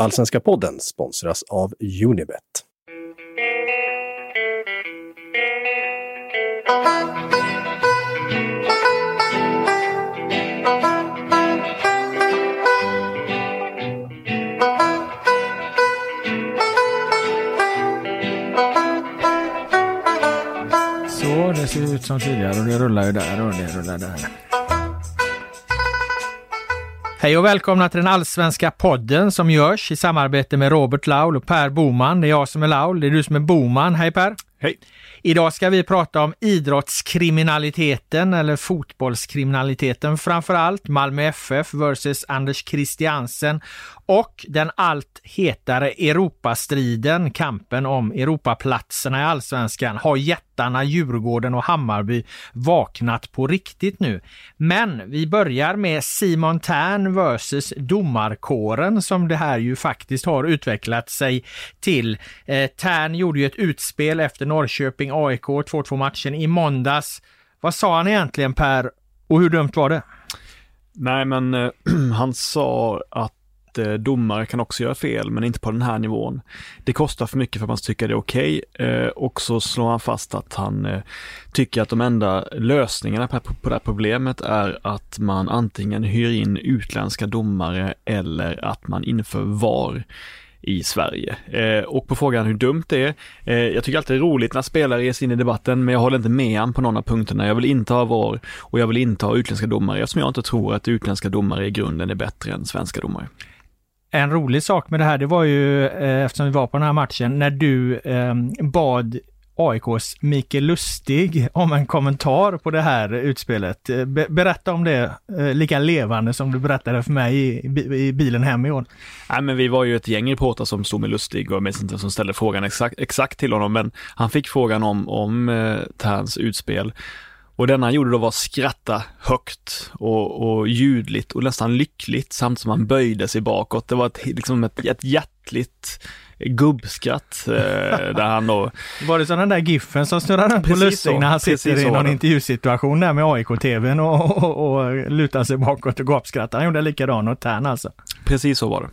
Allsvenska podden sponsras av Unibet. Så, det ser ut som tidigare och det rullar ju där och det rullar där. Hej och välkomna till den allsvenska podden som görs i samarbete med Robert Laul och Per Boman. Det är jag som är Laul, det är du som är Boman. Hej Per! Hej! Idag ska vi prata om idrottskriminaliteten eller fotbollskriminaliteten framför allt. Malmö FF versus Anders Christiansen och den allt hetare Europastriden, kampen om Europaplatserna i allsvenskan, har jättarna Djurgården och Hammarby vaknat på riktigt nu. Men vi börjar med Simon Tern versus domarkåren som det här ju faktiskt har utvecklat sig till. Eh, Tern gjorde ju ett utspel efter Norrköping AIK 2-2 matchen i måndags. Vad sa han egentligen Per och hur dumt var det? Nej, men eh, han sa att eh, domare kan också göra fel, men inte på den här nivån. Det kostar för mycket för att man tycker det är okej. Okay. Eh, och så slår han fast att han eh, tycker att de enda lösningarna på, på det här problemet är att man antingen hyr in utländska domare eller att man inför VAR i Sverige. Eh, och på frågan hur dumt det är, eh, jag tycker alltid det är roligt när spelare ger sig in i debatten, men jag håller inte med han på någon av punkterna. Jag vill inte ha VAR och jag vill inte ha utländska domare eftersom jag inte tror att utländska domare i grunden är bättre än svenska domare. En rolig sak med det här, det var ju eh, eftersom vi var på den här matchen, när du eh, bad AIKs Mikael Lustig om en kommentar på det här utspelet. Eh, be berätta om det eh, lika levande som du berättade för mig i, i bilen hem i år. Nej, men vi var ju ett gäng reportrar som stod med Lustig och jag minns inte som ställde frågan exakt, exakt till honom, men han fick frågan om, om eh, Terns utspel. Och den han gjorde då var skratta högt och, och ljudligt och nästan lyckligt samt som han böjde sig bakåt. Det var ett, liksom ett, ett hjärtligt gubbskratt eh, där han då... Var det som den där giffen som snurrar runt på Lustig när han sitter i någon intervjusituation där med AIK-tvn och, och, och, lutar sig bakåt och gapskrattar. Han gjorde likadant åt Tern alltså. Precis så var det.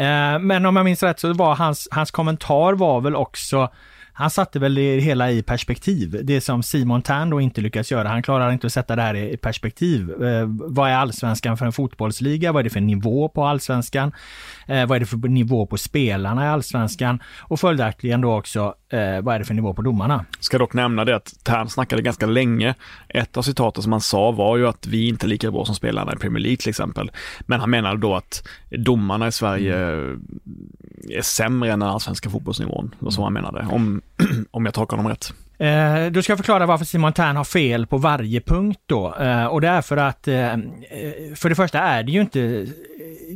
Eh, men om jag minns rätt så var hans, hans kommentar var väl också han satte väl det hela i perspektiv. Det som Simon Tern då inte lyckas göra. Han klarar inte att sätta det här i perspektiv. Eh, vad är allsvenskan för en fotbollsliga? Vad är det för nivå på allsvenskan? Eh, vad är det för nivå på spelarna i allsvenskan? Och följaktligen då också, eh, vad är det för nivå på domarna? Ska dock nämna det att Tern snackade ganska länge. Ett av citaten som han sa var ju att vi inte är lika bra som spelarna i Premier League till exempel. Men han menade då att domarna i Sverige är sämre än den allsvenska fotbollsnivån. Det var så han menade, om, om jag tolkar honom rätt. Eh, då ska jag förklara varför Simon Tern har fel på varje punkt då. Eh, och det är för att, eh, eh för det första är det ju inte eh,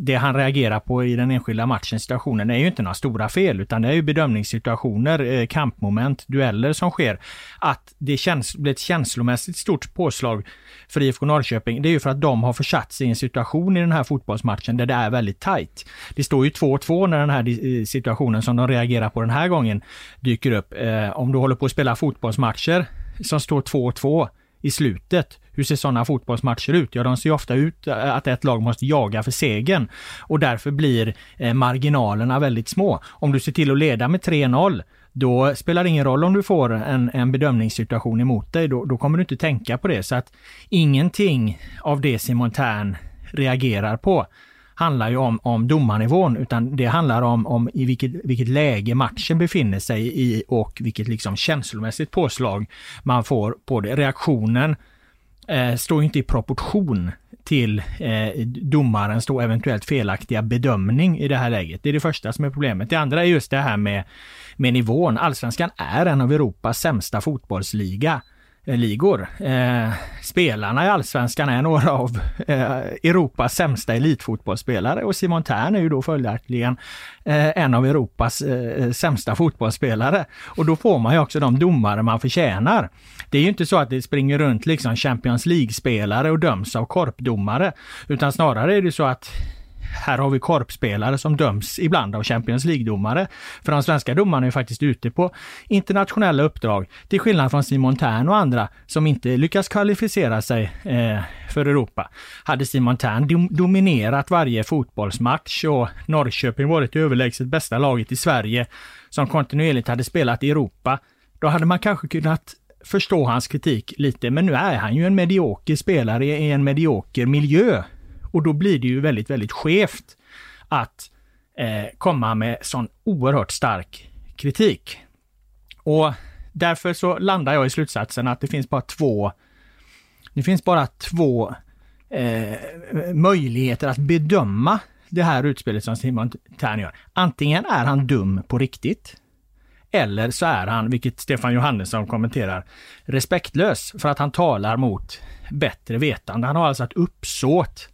det han reagerar på i den enskilda matchen, situationen, är ju inte några stora fel, utan det är ju bedömningssituationer, eh, kampmoment, dueller som sker. Att det känns, blir ett känslomässigt stort påslag för IFK Norrköping, det är ju för att de har försatt sig i en situation i den här fotbollsmatchen där det är väldigt tajt. Det står ju 2-2 när den här situationen som de reagerar på den här gången dyker upp. Om du håller på att spela fotboll fotbollsmatcher som står 2-2 i slutet. Hur ser sådana fotbollsmatcher ut? Ja, de ser ofta ut eh, att ett lag måste jaga för segern och därför blir eh, marginalerna väldigt små. Om du ser till att leda med 3-0 då spelar det ingen roll om du får en, en bedömningssituation emot dig. Då, då, kommer du inte tänka på det. Så att ingenting av det Simon Tern reagerar på handlar ju om, om domarnivån, utan det handlar om, om i vilket, vilket läge matchen befinner sig i och vilket liksom känslomässigt påslag man får på det. Reaktionen eh, står inte i proportion till eh, domarens då eventuellt felaktiga bedömning i det här läget. Det är det första som är problemet. Det andra är just det här med, med nivån. Allsvenskan är en av Europas sämsta fotbollsliga. Eh, ligor. Eh, spelarna i Allsvenskan är några av eh, Europas sämsta elitfotbollsspelare och Simon Tern är ju då följaktligen eh, en av Europas eh, sämsta fotbollsspelare. Och då får man ju också de domare man förtjänar. Det är ju inte så att det springer runt liksom Champions League-spelare och döms av korpdomare, utan snarare är det så att här har vi korpspelare som döms ibland av Champions League-domare. För de svenska domarna är faktiskt ute på internationella uppdrag, till skillnad från Simon Tern och andra som inte lyckas kvalificera sig eh, för Europa. Hade Simon Tern dom dominerat varje fotbollsmatch och Norrköping varit det överlägset bästa laget i Sverige som kontinuerligt hade spelat i Europa, då hade man kanske kunnat förstå hans kritik lite, men nu är han ju en medioker spelare i en medioker miljö. Och då blir det ju väldigt, väldigt skevt att eh, komma med sån oerhört stark kritik. Och därför så landar jag i slutsatsen att det finns bara två det finns bara två eh, möjligheter att bedöma det här utspelet som Simon Tern gör. Antingen är han dum på riktigt, eller så är han, vilket Stefan Johannesson kommenterar, respektlös för att han talar mot bättre vetande. Han har alltså ett uppsåt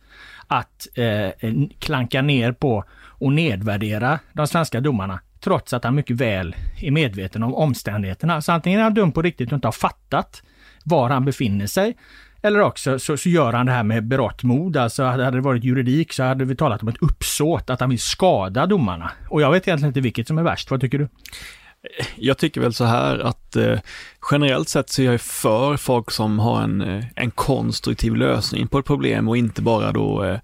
att eh, klanka ner på och nedvärdera de svenska domarna trots att han mycket väl är medveten om omständigheterna. Så antingen är han dum på riktigt och inte har fattat var han befinner sig. Eller också så, så gör han det här med berått mod. Alltså hade det varit juridik så hade vi talat om ett uppsåt, att han vill skada domarna. Och jag vet egentligen inte vilket som är värst. Vad tycker du? Jag tycker väl så här att eh, generellt sett så är jag för folk som har en, eh, en konstruktiv lösning på ett problem och inte bara då eh,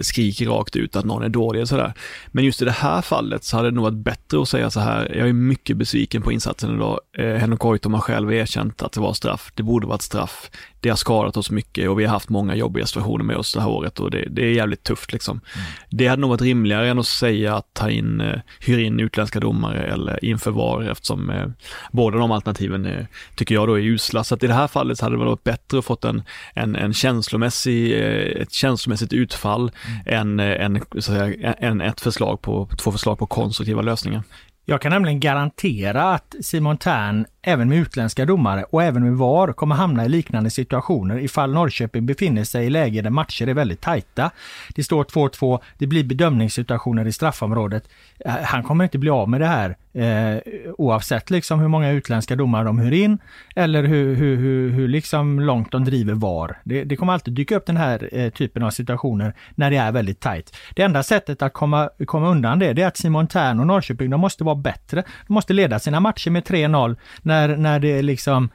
skriker rakt ut att någon är dålig och sådär. Men just i det här fallet så hade det nog varit bättre att säga så här, jag är mycket besviken på insatsen idag. Eh, Henrik Goitom har själv erkänt att det var straff, det borde varit straff. Det har skadat oss mycket och vi har haft många jobbiga situationer med oss det här året och det, det är jävligt tufft liksom. Mm. Det hade nog varit rimligare än att säga att ta in, eh, hyr in utländska domare eller inför VAR eftersom eh, båda de alternativen är, tycker jag då är usla. Så att i det här fallet så hade det varit bättre att fått en, en, en känslomässig, eh, ett känslomässigt utfall än, än, så att säga, än ett förslag på, två förslag på konstruktiva lösningar. Jag kan nämligen garantera att Simon Tern även med utländska domare och även med VAR kommer hamna i liknande situationer ifall Norrköping befinner sig i läge där matcher är väldigt tajta. Det står 2-2, det blir bedömningssituationer i straffområdet. Äh, han kommer inte bli av med det här eh, oavsett liksom hur många utländska domare de hyr in eller hur, hur, hur, hur liksom långt de driver VAR. Det, det kommer alltid dyka upp den här eh, typen av situationer när det är väldigt tajt. Det enda sättet att komma, komma undan det, det är att Simon Tern och Norrköping, de måste vara bättre. De måste leda sina matcher med 3-0 när, när det liksom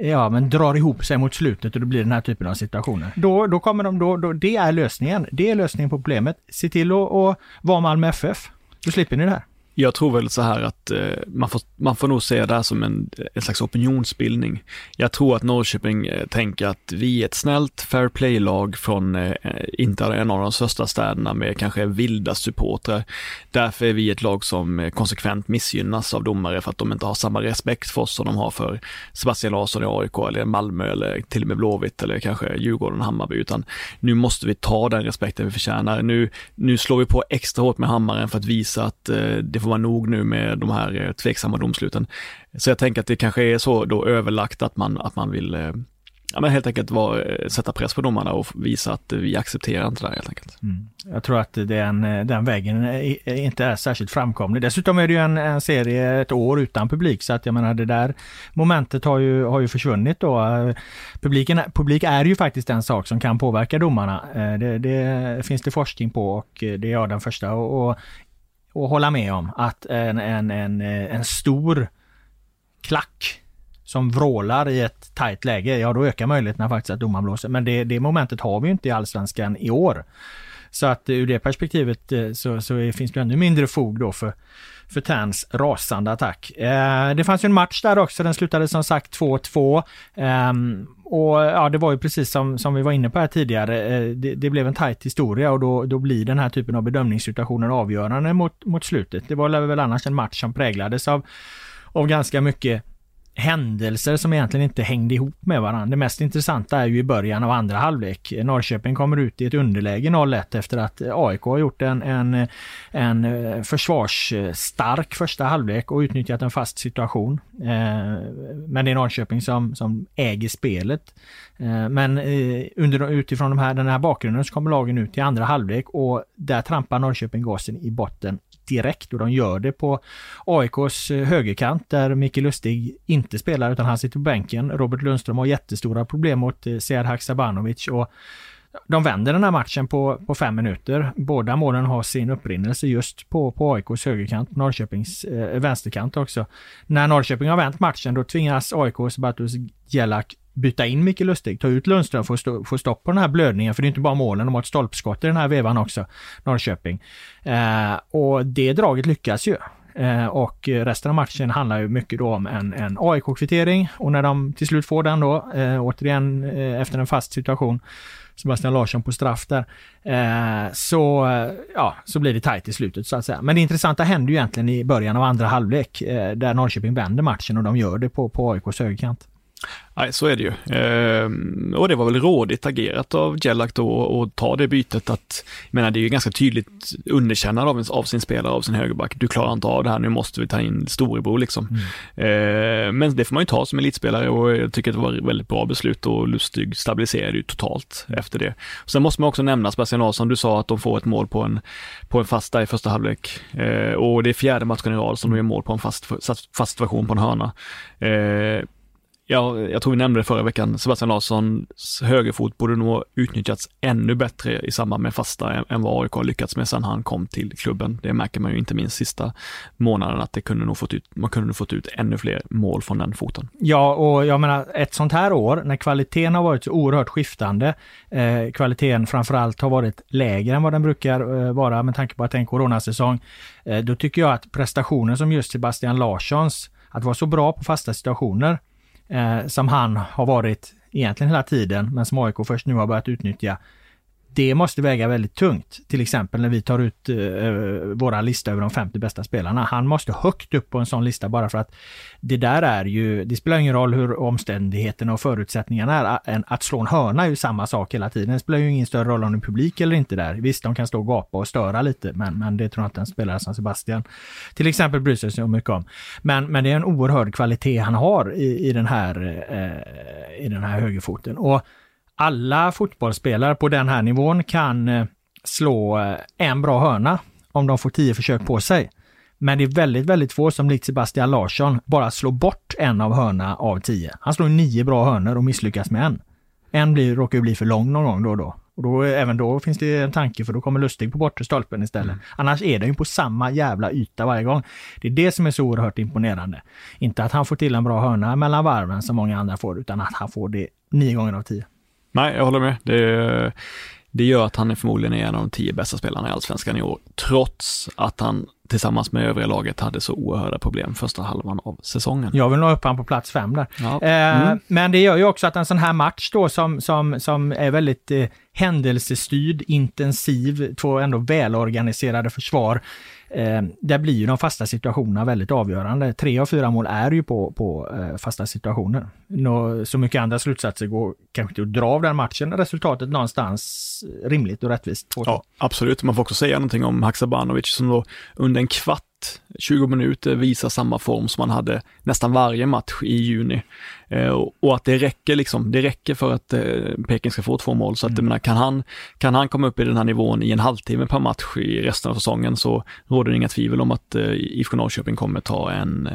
ja, men drar ihop sig mot slutet och det blir den här typen av situationer. Då, då kommer de, då, då, det är lösningen. Det är lösningen på problemet. Se till att, att vara Malmö FF. Då slipper ni det här. Jag tror väl så här att eh, man, får, man får nog se det här som en, en slags opinionsbildning. Jag tror att Norrköping eh, tänker att vi är ett snällt fair play-lag från eh, eh, inte en av de största städerna med kanske vilda supportrar. Därför är vi ett lag som eh, konsekvent missgynnas av domare för att de inte har samma respekt för oss som de har för Sebastian Larsson i AIK eller Malmö eller till och med Blåvitt eller kanske Djurgården och Hammarby, utan nu måste vi ta den respekten vi förtjänar. Nu, nu slår vi på extra hårt med hammaren för att visa att eh, det får vara nog nu med de här eh, tveksamma domsluten. Så jag tänker att det kanske är så då överlagt att man, att man vill eh, ja, men helt enkelt var, eh, sätta press på domarna och visa att vi accepterar inte det här helt enkelt. Mm. Jag tror att den, den vägen inte är särskilt framkomlig. Dessutom är det ju en, en, serie ett år utan publik så att jag menar det där momentet har ju, har ju försvunnit då. Publiken, publik är ju faktiskt en sak som kan påverka domarna. Det, det finns det forskning på och det är jag den första att och hålla med om att en, en, en, eh, en stor klack som vrålar i ett tajt läge, ja då ökar möjligheterna faktiskt att domaren blåser. Men det, det momentet har vi inte i allsvenskan i år. Så att eh, ur det perspektivet eh, så, så finns det ännu mindre fog då för, för Terns rasande attack. Eh, det fanns ju en match där också, den slutade som sagt 2-2. Eh, och ja, det var ju precis som, som vi var inne på här tidigare, eh, det, det, blev en tajt historia och då, då blir den här typen av bedömningssituationer avgörande mot, mot slutet. Det var väl annars en match som präglades av, av ganska mycket händelser som egentligen inte hängde ihop med varandra. Det mest intressanta är ju i början av andra halvlek. Norrköping kommer ut i ett underläge 0-1 efter att AIK har gjort en, en, en eh, försvarsstark första halvlek och utnyttjat en fast situation. Eh, men det är Norrköping som, som äger spelet. Eh, men under, utifrån de här, den här bakgrunden så kommer lagen ut i andra halvlek och där trampar Norrköping gasen i botten direkt och de gör det på AIKs eh, högerkant där Micke Lustig inte spelar utan han sitter på bänken. Robert Lundström har jättestora problem mot eh, Sead Haksabanovic och de vänder den här matchen på, på fem minuter. Båda målen har sin upprinnelse just på, på AIKs högerkant, på Norrköpings eh, vänsterkant också. När Norrköping har vänt matchen då tvingas AIKs Batus Gelak byta in Micke Lustig, ta ut Lundström för att stå, få stopp på den här blödningen, för det är inte bara målen, de har ett stolpskott i den här vevan också, Norrköping. Eh, och det draget lyckas ju. Eh, och resten av matchen handlar ju mycket då om en, en AIK-kvittering och när de till slut får den då, eh, återigen eh, efter en fast situation, Sebastian Larsson på straff där, eh, så, eh, ja, så blir det tajt i slutet så att säga. Men det intressanta händer ju egentligen i början av andra halvlek, eh, där Norrköping vänder matchen och de gör det på, på AIKs högerkant. Nej, så är det ju. Ehm, och det var väl rådigt agerat av Jellak då att ta det bytet att, jag menar det är ju ganska tydligt underkännande av, av sin spelare, av sin högerback. Du klarar inte av det här, nu måste vi ta in storebror liksom. Mm. Ehm, men det får man ju ta som elitspelare och jag tycker att det var ett väldigt bra beslut och Lustig stabiliserade ju totalt mm. efter det. Sen måste man också nämna Sebastian Larsson, du sa att de får ett mål på en, på en fasta i första halvlek. Ehm, och det är fjärde matchen i rad som de gör mål på en fast, fast situation på en hörna. Ja, jag tror vi nämnde det förra veckan, Sebastian Larssons högerfot borde nog utnyttjats ännu bättre i samband med fasta än, än vad AIK har lyckats med sedan han kom till klubben. Det märker man ju inte minst sista månaden att det kunde nog fått ut, man kunde nog fått ut ännu fler mål från den foten. Ja, och jag menar ett sånt här år när kvaliteten har varit så oerhört skiftande, eh, kvaliteten framförallt har varit lägre än vad den brukar eh, vara med tanke på att det är en coronasäsong, eh, då tycker jag att prestationen som just Sebastian Larssons, att vara så bra på fasta situationer, eh, som han har varit egentligen hela tiden, men som AIK först nu har börjat utnyttja det måste väga väldigt tungt. Till exempel när vi tar ut eh, våra lista över de 50 bästa spelarna. Han måste högt upp på en sån lista bara för att det där är ju, det spelar ingen roll hur omständigheterna och förutsättningarna är. Att slå en hörna är ju samma sak hela tiden. Det spelar ju ingen större roll om det är publik eller inte där. Visst, de kan stå och gapa och störa lite, men, men det tror jag inte en spelare som Sebastian till exempel bryr sig så mycket om. Men, men det är en oerhörd kvalitet han har i, i den här, eh, i den här högerfoten. Och alla fotbollsspelare på den här nivån kan eh, slå eh, en bra hörna om de får tio försök på sig. Men det är väldigt, väldigt få som likt Sebastian Larsson bara slår bort en av hörna av tio. Han slår nio bra hörnor och misslyckas med en. En blir, råkar ju bli för lång någon gång då och då. Och då, även då finns det en tanke för då kommer Lustig på bortre stolpen istället. Mm. Annars är den ju på samma jävla yta varje gång. Det är det som är så oerhört imponerande. Inte att han får till en bra hörna mellan varven som många andra får, utan att han får det nio gånger av tio. Nej, jag håller med. Det, det gör att han är förmodligen en av de tio bästa spelarna i Allsvenskan i år, trots att han tillsammans med övriga laget hade så oerhörda problem första halvan av säsongen. Jag vill nå upp han på plats fem där. Ja. Eh, mm. Men det gör ju också att en sån här match då som, som, som är väldigt eh, händelsestyrd, intensiv, två ändå välorganiserade försvar, eh, där blir ju de fasta situationerna väldigt avgörande. Tre av fyra mål är ju på, på eh, fasta situationer. Nå, så mycket andra slutsatser går kanske inte att dra av den matchen. Resultatet någonstans rimligt och rättvist. Ja, absolut. Man får också säga någonting om Haksabanovic som då under en kvart 20 minuter visar samma form som man hade nästan varje match i juni. Eh, och att det räcker liksom, det räcker för att eh, Peking ska få två mål. Så att mm. menar, kan, han, kan han komma upp i den här nivån i en halvtimme per match i resten av säsongen så råder det inga tvivel om att eh, IFK Norrköping kommer ta en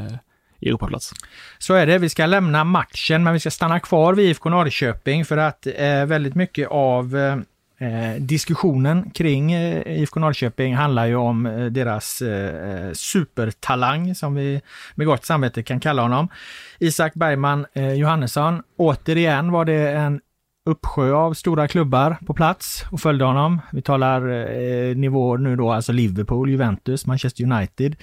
Europaplats. Så är det. Vi ska lämna matchen, men vi ska stanna kvar vid IFK Norrköping för att eh, väldigt mycket av eh, diskussionen kring eh, IFK Norrköping handlar ju om eh, deras eh, eh, supertalang som vi med gott samvete kan kalla honom. Isak Bergman eh, Johannesson. Återigen var det en uppsjö av stora klubbar på plats och följde honom. Vi talar eh, nivåer nu då, alltså Liverpool, Juventus, Manchester United.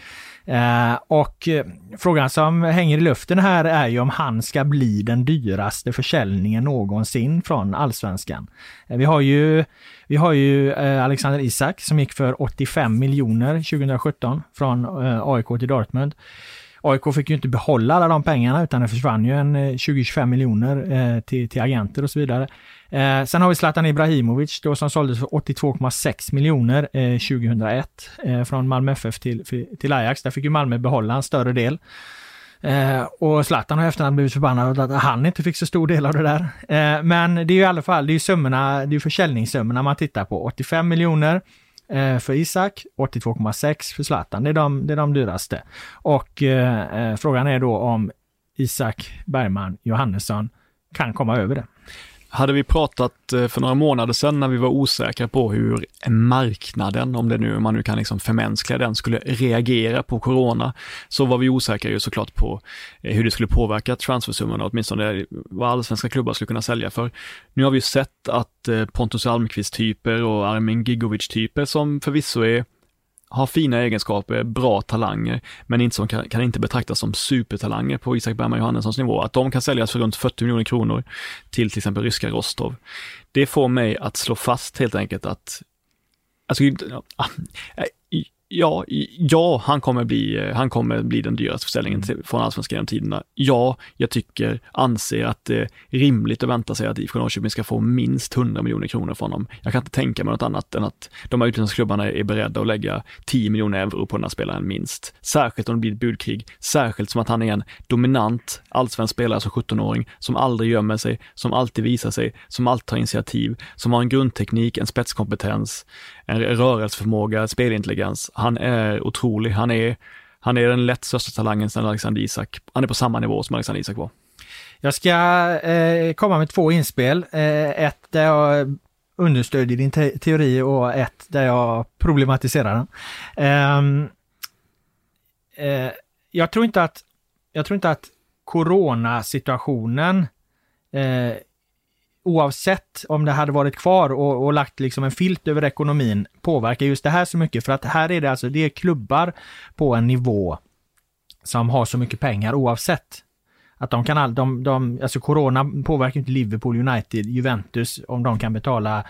Eh, och eh, frågan som hänger i luften här är ju om han ska bli den dyraste försäljningen någonsin från allsvenskan. Eh, vi har ju, vi har ju eh, Alexander Isak som gick för 85 miljoner 2017 från eh, AIK till Dortmund. AIK fick ju inte behålla alla de pengarna utan det försvann ju en eh, 20-25 miljoner eh, till, till agenter och så vidare. Eh, sen har vi Zlatan Ibrahimovic då som såldes för 82,6 miljoner eh, 2001 eh, från Malmö FF till, till Ajax. Där fick ju Malmö behålla en större del. Eh, och Zlatan har efterhand blivit förbannad att han inte fick så stor del av det där. Eh, men det är ju i alla fall, det är ju summorna, det är försäljningssummorna man tittar på. 85 miljoner Eh, för Isak, 82,6 för Zlatan. Det är de, det är de dyraste. Och eh, eh, frågan är då om Isak Bergman Johannesson kan komma över det hade vi pratat eh, för några månader sedan när vi var osäkra på hur marknaden, om det nu, man nu kan liksom förmänskliga den, skulle reagera på corona, så var vi osäkra ju såklart på eh, hur det skulle påverka transfersummorna, åtminstone vad allsvenska klubbar skulle kunna sälja för. Nu har vi sett att eh, Pontus Almqvist-typer och Armin Gigovic-typer som förvisso är har fina egenskaper, bra talanger, men inte som kan, kan inte betraktas som supertalanger på Isak Bergman Johannessons nivå. Att de kan säljas för runt 40 miljoner kronor till till exempel ryska Rostov. Det får mig att slå fast helt enkelt att Alltså, Ja, ja, han kommer bli, han kommer bli den dyraste försäljningen till, från allsvenska genom tiderna. Ja, jag tycker, anser att det är rimligt att vänta sig att IFK Norrköping ska få minst 100 miljoner kronor från honom. Jag kan inte tänka mig något annat än att de här utländska klubbarna är beredda att lägga 10 miljoner euro på den här spelaren minst. Särskilt om det blir ett budkrig, särskilt som att han är en dominant allsvensk spelare som 17-åring, som aldrig gömmer sig, som alltid visar sig, som alltid tar initiativ, som har en grundteknik, en spetskompetens, en rörelseförmåga, spelintelligens. Han är otrolig. Han är, han är den lätt största talangen sedan Alexander Isak. Han är på samma nivå som Alexander Isak var. Jag ska eh, komma med två inspel. Eh, ett där jag understödjer din te teori och ett där jag problematiserar den. Eh, eh, jag tror inte att jag tror inte att coronasituationen eh, oavsett om det hade varit kvar och, och, lagt liksom en filt över ekonomin påverkar just det här så mycket. För att här är det alltså, det är klubbar på en nivå som har så mycket pengar oavsett. Att de kan all, de, de, alltså corona påverkar inte Liverpool, United, Juventus om de kan betala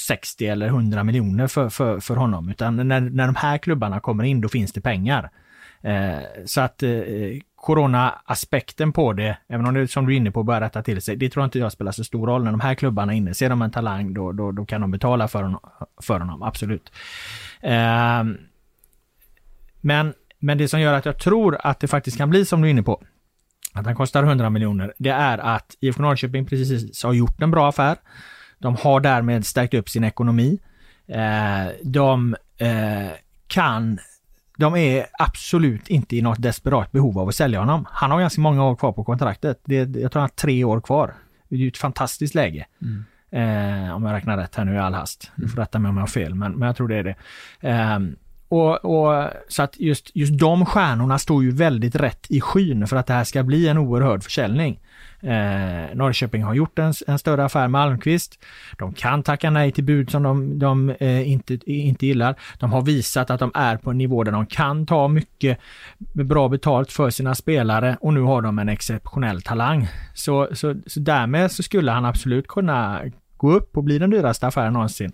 60 eller 100 miljoner för, för, för honom. Utan när, när de här klubbarna kommer in, då finns det pengar. Eh, så att eh, corona-aspekten på det, även om det som du är inne på börjar rätta till sig, det tror inte jag spelar så stor roll. När de här klubbarna är inne, ser de en talang då, då, då kan de betala för honom, för honom absolut. Eh, men, men det som gör att jag tror att det faktiskt kan bli som du är inne på, att han kostar 100 miljoner, det är att IFK Norrköping precis har gjort en bra affär. De har därmed stärkt upp sin ekonomi. Eh, de eh, kan de är absolut inte i något desperat behov av att sälja honom. Han har ganska många år kvar på kontraktet. Det, jag tror han har tre år kvar. Det är ju ett fantastiskt läge. Mm. Eh, om jag räknar rätt här nu i all hast. Du får rätta mig om jag har fel, men, men jag tror det är det. Eh, och, och, så att just, just de stjärnorna står ju väldigt rätt i skyn för att det här ska bli en oerhörd försäljning. Eh, Norrköping har gjort en, en, större affär med Almqvist. De kan tacka nej till bud som de, de eh, inte, inte gillar. De har visat att de är på en nivå där de kan ta mycket bra betalt för sina spelare och nu har de en exceptionell talang. Så, så, så därmed så skulle han absolut kunna gå upp och bli den dyraste affären någonsin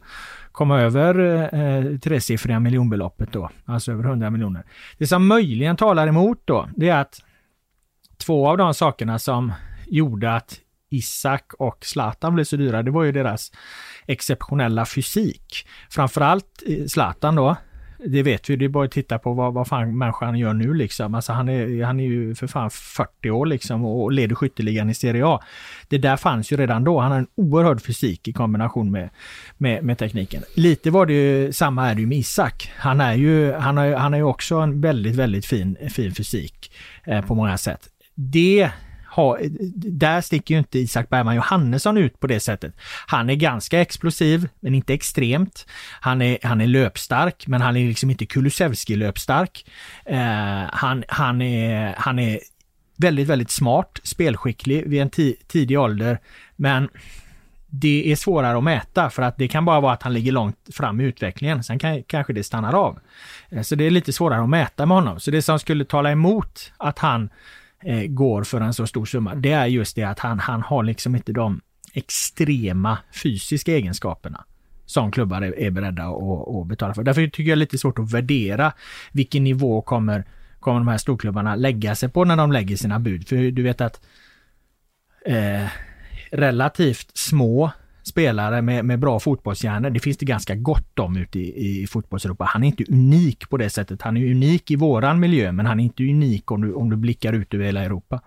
komma över eh, tresiffriga miljonbeloppet då, alltså över 100 miljoner. Det som möjligen talar emot då, det är att två av de sakerna som gjorde att Isak och Zlatan blev så dyra, det var ju deras exceptionella fysik. Framförallt eh, Zlatan då, det vet vi, det är bara att titta på vad, vad fan människan gör nu liksom. Alltså han är, han är ju för fan 40 år liksom och leder skytteligan i Serie A. Det där fanns ju redan då. Han har en oerhörd fysik i kombination med, med, med tekniken. Lite var det ju, samma är det ju med Isak. Han är ju, han har, han har ju också en väldigt, väldigt fin, fin fysik eh, på många sätt. Det ha, där sticker ju inte Isak Bergman Johannesson ut på det sättet. Han är ganska explosiv, men inte extremt. Han är, han är löpstark, men han är liksom inte Kulusevski löpstark. Eh, han, han, är, han är väldigt, väldigt smart, spelskicklig vid en tidig ålder, men det är svårare att mäta för att det kan bara vara att han ligger långt fram i utvecklingen. Sen kan, kanske det stannar av. Eh, så det är lite svårare att mäta med honom. Så det som skulle tala emot att han eh, går för en så stor summa, det är just det att han, han har liksom inte de extrema fysiska egenskaperna som klubbar är, är beredda att, att betala för. Därför tycker jag det är lite svårt att värdera vilken nivå kommer, kommer de här storklubbarna lägga sig på när de lägger sina bud. För du vet att eh, relativt små spelare med, med bra fotbollshjärnor. Det finns det ganska gott om ute i, i fotbollseuropa. Han är inte unik på det sättet. Han är unik i våran miljö, men han är inte unik om du, om du blickar ut över hela Europa.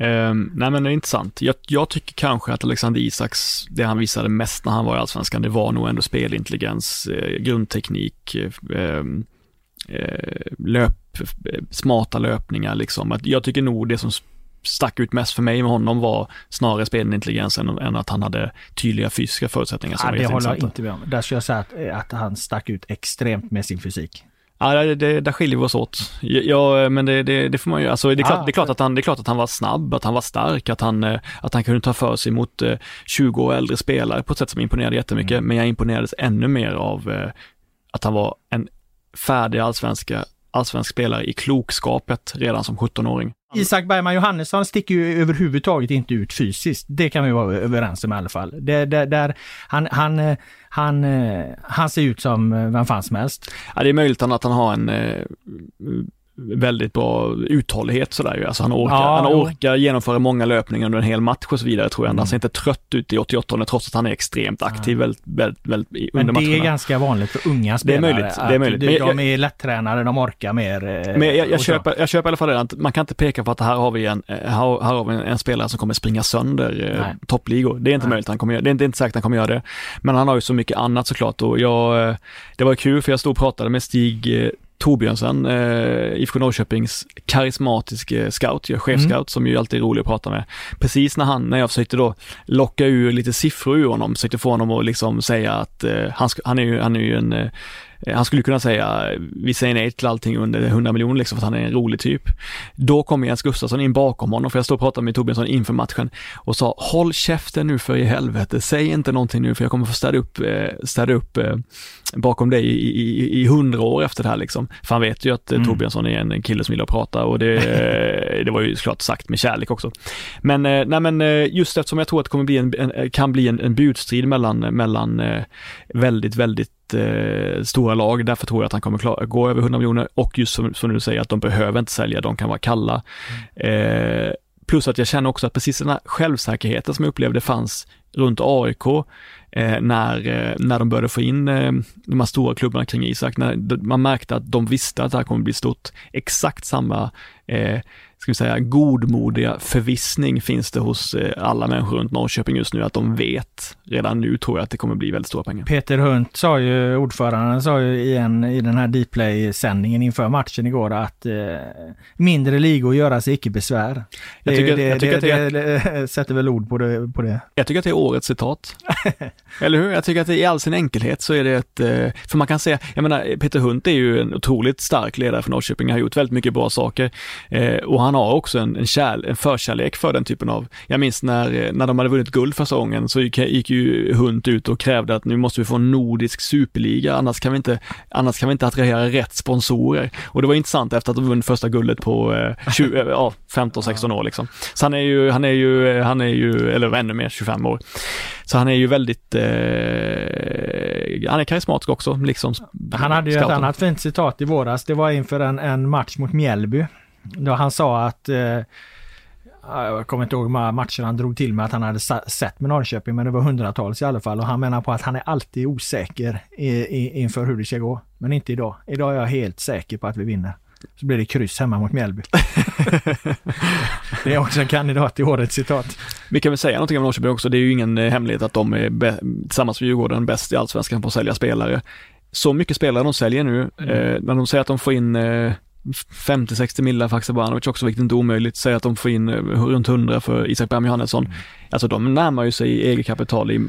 Um, nej men det är intressant. Jag, jag, tycker kanske att Alexander Isaks, det han visade mest när han var i Allsvenskan, det var nog ändå spelintelligens, eh, grundteknik, eh, ehm, eh, löp, eh, smarta löpningar liksom. Att jag tycker nog det som stack ut mest för mig med honom var snarare spelintelligensen än, än att han hade tydliga fysiska förutsättningar. Som ja, det håller jag inte med om. Där skulle jag säga att, att han stack ut extremt med sin fysik. Ja, det, det, där skiljer vi oss åt. Ja, men det, det, det får man ju, alltså det är, klart, ah, det, är klart att han, det är klart att han var snabb, att han var stark, att han, eh, att han kunde ta för sig mot 20 eh, år äldre spelare på ett sätt som imponerade jättemycket. Mm. Men jag imponerades ännu mer av eh, att han var en färdig allsvenska, allsvensk spelare i klokskapet redan som 17-åring. Isak Bergman Johannesson sticker ju överhuvudtaget inte ut fysiskt. Det kan vi vara överens om i alla fall. Det, det, där, han, han, han, han ser ut som vem fan som helst. Ja, det är möjligt att han har en väldigt bra uthållighet sådär ju. Alltså han orkar, ja, han orkar genomföra många löpningar under en hel match och så vidare tror jag. Mm. Han ser inte trött ut i 88 trots att han är extremt aktiv ja. väldigt, väldigt, väldigt under Men det matcherna. är ganska vanligt för unga spelare. Det är möjligt. Det är möjligt. Men jag, de är lättränade, de orkar mer. Eh, men jag, jag köper, jag köper i alla fall det att man kan inte peka på att här har vi en, här, här har vi en, en spelare som kommer springa sönder eh, toppligor. Det är inte Nej. möjligt han kommer göra, det är inte, inte säkert han kommer göra det. Men han har ju så mycket annat såklart och jag, eh, det var kul för jag stod och pratade med Stig eh, Torbjörnsen, eh, IFK Norrköpings karismatiske scout, chefscout, mm. som ju alltid är rolig att prata med. Precis när han, när jag försökte då locka ur lite siffror ur honom, försökte få honom att liksom säga att eh, han, han, är ju, han är ju en eh, han skulle kunna säga, vi säger nej till allting under 100 miljoner liksom för att han är en rolig typ. Då kommer Jens Gustafsson in bakom honom, för jag stod och pratade med Torbjörnsson inför matchen och sa håll käften nu för i helvete, säg inte någonting nu för jag kommer få städa upp, eh, städa upp eh, bakom dig i hundra år efter det här liksom. För han vet ju att eh, mm. Torbjörnsson är en kille som gillar att prata och det, det var ju såklart sagt med kärlek också. Men, nej men just eftersom jag tror att det kommer bli en, en kan bli en, en budstrid mellan, mellan väldigt, väldigt eh, stora lag. Därför tror jag att han kommer klara, gå över 100 miljoner och just som, som du säger att de behöver inte sälja, de kan vara kalla. Mm. Eh, plus att jag känner också att precis den här självsäkerheten som jag upplevde fanns runt AIK eh, när, eh, när de började få in eh, de här stora klubbarna kring Isak, när man märkte att de visste att det här kommer bli stort. Exakt samma eh, ska vi säga, godmodiga förvissning finns det hos eh, alla människor runt Norrköping just nu att de vet redan nu tror jag att det kommer bli väldigt stora pengar. Peter Hunt sa ju, ordföranden sa ju i, en, i den här Dplay-sändningen inför matchen igår att eh, mindre ligor göra sig icke besvär. Jag tycker, det, jag tycker det, det, det, sätter väl ord på det, på det. Jag tycker att det är årets citat. Eller hur? Jag tycker att det, i all sin enkelhet så är det ett, eh, för man kan säga, jag menar Peter Hunt är ju en otroligt stark ledare för Norrköping, har gjort väldigt mycket bra saker eh, och han har också en, en, kärl, en förkärlek för den typen av, jag minns när, när de hade vunnit guld första gången så gick, gick ju Hunt ut och krävde att nu måste vi få en nordisk superliga, annars kan vi inte, annars kan vi inte attrahera rätt sponsorer. Och det var intressant efter att de vunnit första guldet på eh, 20, ja, 15-16 år liksom. Så han är ju, han är ju, han är ju, eller ännu mer, 25 år. Så han är ju väldigt, eh, han är karismatisk också, liksom. Han hade ju scouten. ett annat fint citat i våras, det var inför en, en match mot Mjällby. Då han sa att eh, jag kommer inte ihåg hur många matcher han drog till med att han hade sett med Norrköping, men det var hundratals i alla fall. Och han menar på att han är alltid osäker i, i, inför hur det ska gå. Men inte idag. Idag är jag helt säker på att vi vinner. Så blir det kryss hemma mot Mjällby. det är också en kandidat till årets citat. Vi kan väl säga någonting om Norrköping också. Det är ju ingen eh, hemlighet att de är tillsammans med Djurgården bäst i Allsvenskan på att sälja spelare. Så mycket spelare de säljer nu. Mm. Eh, när de säger att de får in eh, 50-60 millar för Haksabanovic också, vilket inte är omöjligt. Säg att de får in eh, runt 100 för Isak Bam Johannesson. Mm. Alltså de närmar ju sig eget kapital i,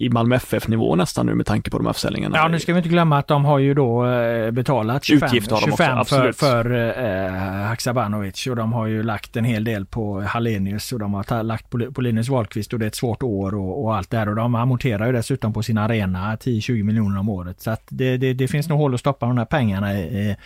i Malmö FF-nivå nästan nu med tanke på de här försäljningarna. Ja, nu ska vi inte glömma att de har ju då eh, betalat 25, 25 också, för, för eh, Haksabanovic och de har ju lagt en hel del på Hallenius och de har lagt på, på Linus Wahlqvist och det är ett svårt år och, och, allt det här och de amorterar ju dessutom på sin arena 10-20 miljoner om året. Så att det, det, det, finns nog hål att stoppa de här pengarna i,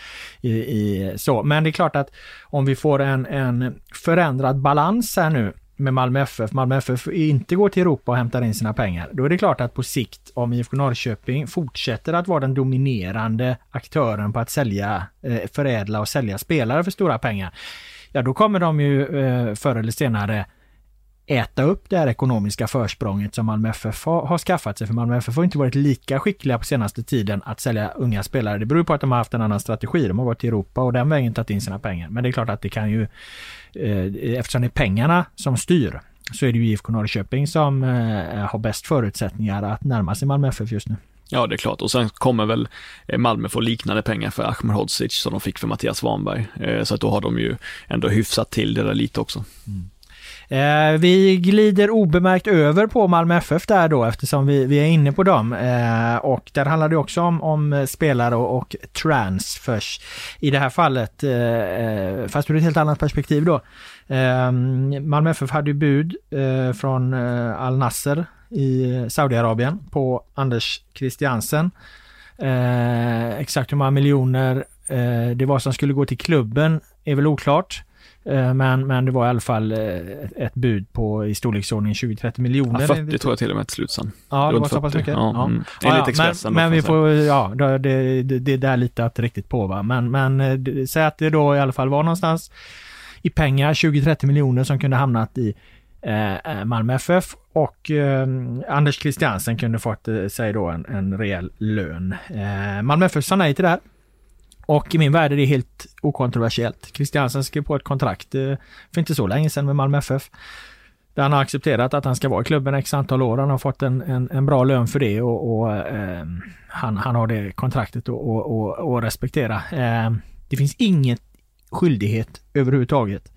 i, i, så. Men det är klart att om vi får en, en förändrad balans här nu med Malmö FF, Malmö FF inte går till Europa och hämtar in sina pengar, då är det klart att på sikt om IFK Norrköping fortsätter att vara den dominerande aktören på att sälja, eh, förädla och sälja spelare för stora pengar, ja då kommer de ju eh, förr eller senare äta upp det här ekonomiska försprånget som Malmö FF har, har skaffat sig. För Malmö FF har inte varit lika skickliga på senaste tiden att sälja unga spelare. Det beror på att de har haft en annan strategi. De har gått till Europa och den vägen tagit in sina pengar. Men det är klart att det kan ju, eftersom det är pengarna som styr, så är det ju IFK Norrköping som eh, har bäst förutsättningar att närma sig Malmö FF just nu. Ja, det är klart. Och sen kommer väl eh, Malmö få liknande pengar för Ahmedhodzic som de fick för Mattias Svanberg. Eh, så att då har de ju ändå hyfsat till det där lite också. Mm. Eh, vi glider obemärkt över på Malmö FF där då eftersom vi, vi är inne på dem. Eh, och där handlar det också om, om spelare och, och transfers. I det här fallet, eh, eh fast ur ett helt annat perspektiv då. Eh, Malmö FF hade ju bud eh, från eh, Al Nasser i Saudiarabien på Anders Christiansen. Eh, exakt hur många miljoner det var som skulle gå till klubben är väl oklart. Eh, men, men det var i alla fall eh, ett bud på i storleksordning 20-30 miljoner. Ja, 40 tror jag till och med till slut sen. Ja, det var så pass mycket? Ja, ja. Mm. Enligt Expressen. Men, men vi får, ja, det, det, det är där lite att riktigt på va. Men, men eh, säg att det då i alla fall var någonstans i pengar 20-30 miljoner som kunde hamnat i eh, Malmö FF och eh, Anders Christiansen kunde fått eh, sig då en, en rejäl lön. Eh, Malmö FF sa nej till det här. Och i min värld är det helt okontroversiellt. Christiansen skrev på ett kontrakt eh, för inte så länge sedan med Malmö FF. Där han har accepterat att han ska vara i klubben x antal år. Han har fått en, en, en bra lön för det och, och eh, han, han har det kontraktet att respektera. Eh, det finns inget skyldighet överhuvudtaget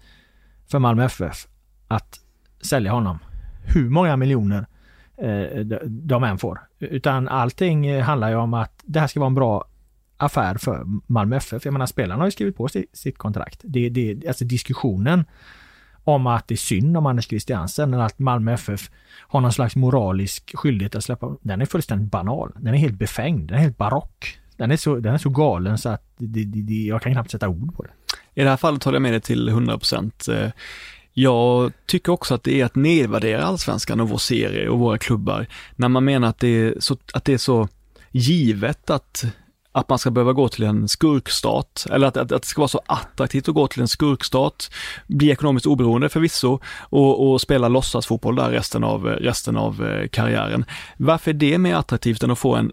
för Malmö FF att sälja honom. Hur många miljoner eh, de än får. Utan allting handlar ju om att det här ska vara en bra affär för Malmö FF. Jag menar spelarna har ju skrivit på sitt kontrakt. Det, det, alltså diskussionen om att det är synd om Anders Christiansen eller att Malmö FF har någon slags moralisk skyldighet att släppa. Den är fullständigt banal. Den är helt befängd. Den är helt barock. Den är så, den är så galen så att det, det, jag kan knappt sätta ord på det. I det här fallet håller jag med dig till 100 procent. Eh, jag tycker också att det är att nedvärdera allsvenskan och vår serie och våra klubbar när man menar att det är så, att det är så givet att att man ska behöva gå till en skurkstat eller att, att, att det ska vara så attraktivt att gå till en skurkstat, bli ekonomiskt oberoende förvisso och, och spela låtsasfotboll där resten av, resten av eh, karriären. Varför är det mer attraktivt än att få en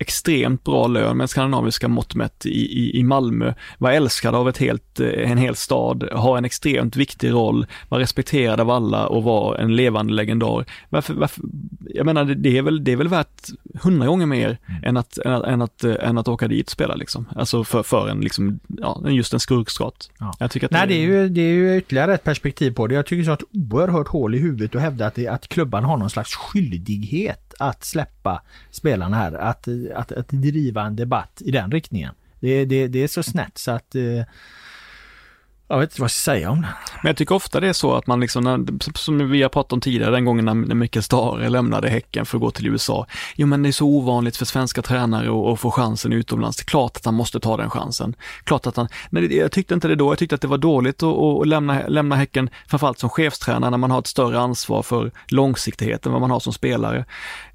extremt bra lön med skandinaviska mått mätt i, i, i Malmö, var älskad av ett helt, eh, en hel stad, har en extremt viktig roll, var respekterad av alla och var en levande legendar. Varför, varför, jag menar, det är väl, det är väl värt hundra gånger mer mm. än, att, än, att, än, att, eh, än att åka dit och spela liksom. Alltså för, för en, liksom, ja, just en skurkstat. Ja. Jag tycker att Nej, det, är ju, det är ju ytterligare ett perspektiv på det. Jag tycker så att oerhört hål i huvudet att hävda att, det, att klubban har någon slags skyldighet att släppa spelarna här, att, att, att driva en debatt i den riktningen. Det, det, det är så snett så att eh, jag vet inte vad jag ska säga om det. Men jag tycker ofta det är så att man liksom, som vi har pratat om tidigare, den gången när Mikael Stahre lämnade Häcken för att gå till USA. Jo men det är så ovanligt för svenska tränare att få chansen utomlands. Det är klart att han måste ta den chansen. Klart att han, nej, jag tyckte inte det då, jag tyckte att det var dåligt att, att lämna, lämna Häcken, framförallt som chefstränare när man har ett större ansvar för långsiktigheten vad man har som spelare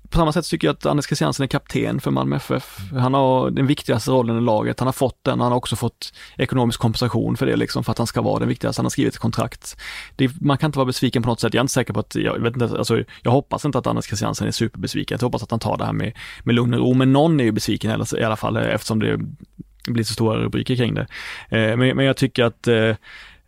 på samma sätt tycker jag att Anders Christiansen är kapten för Malmö FF. Han har den viktigaste rollen i laget, han har fått den, han har också fått ekonomisk kompensation för det liksom, för att han ska vara den viktigaste, han har skrivit ett kontrakt. Det, man kan inte vara besviken på något sätt, jag är inte säker på att, jag vet inte, alltså, jag hoppas inte att Anders Christiansen är superbesviken, jag hoppas att han tar det här med, med lugn och ro, men någon är ju besviken i alla fall eftersom det blir så stora rubriker kring det. Eh, men, men jag tycker att eh,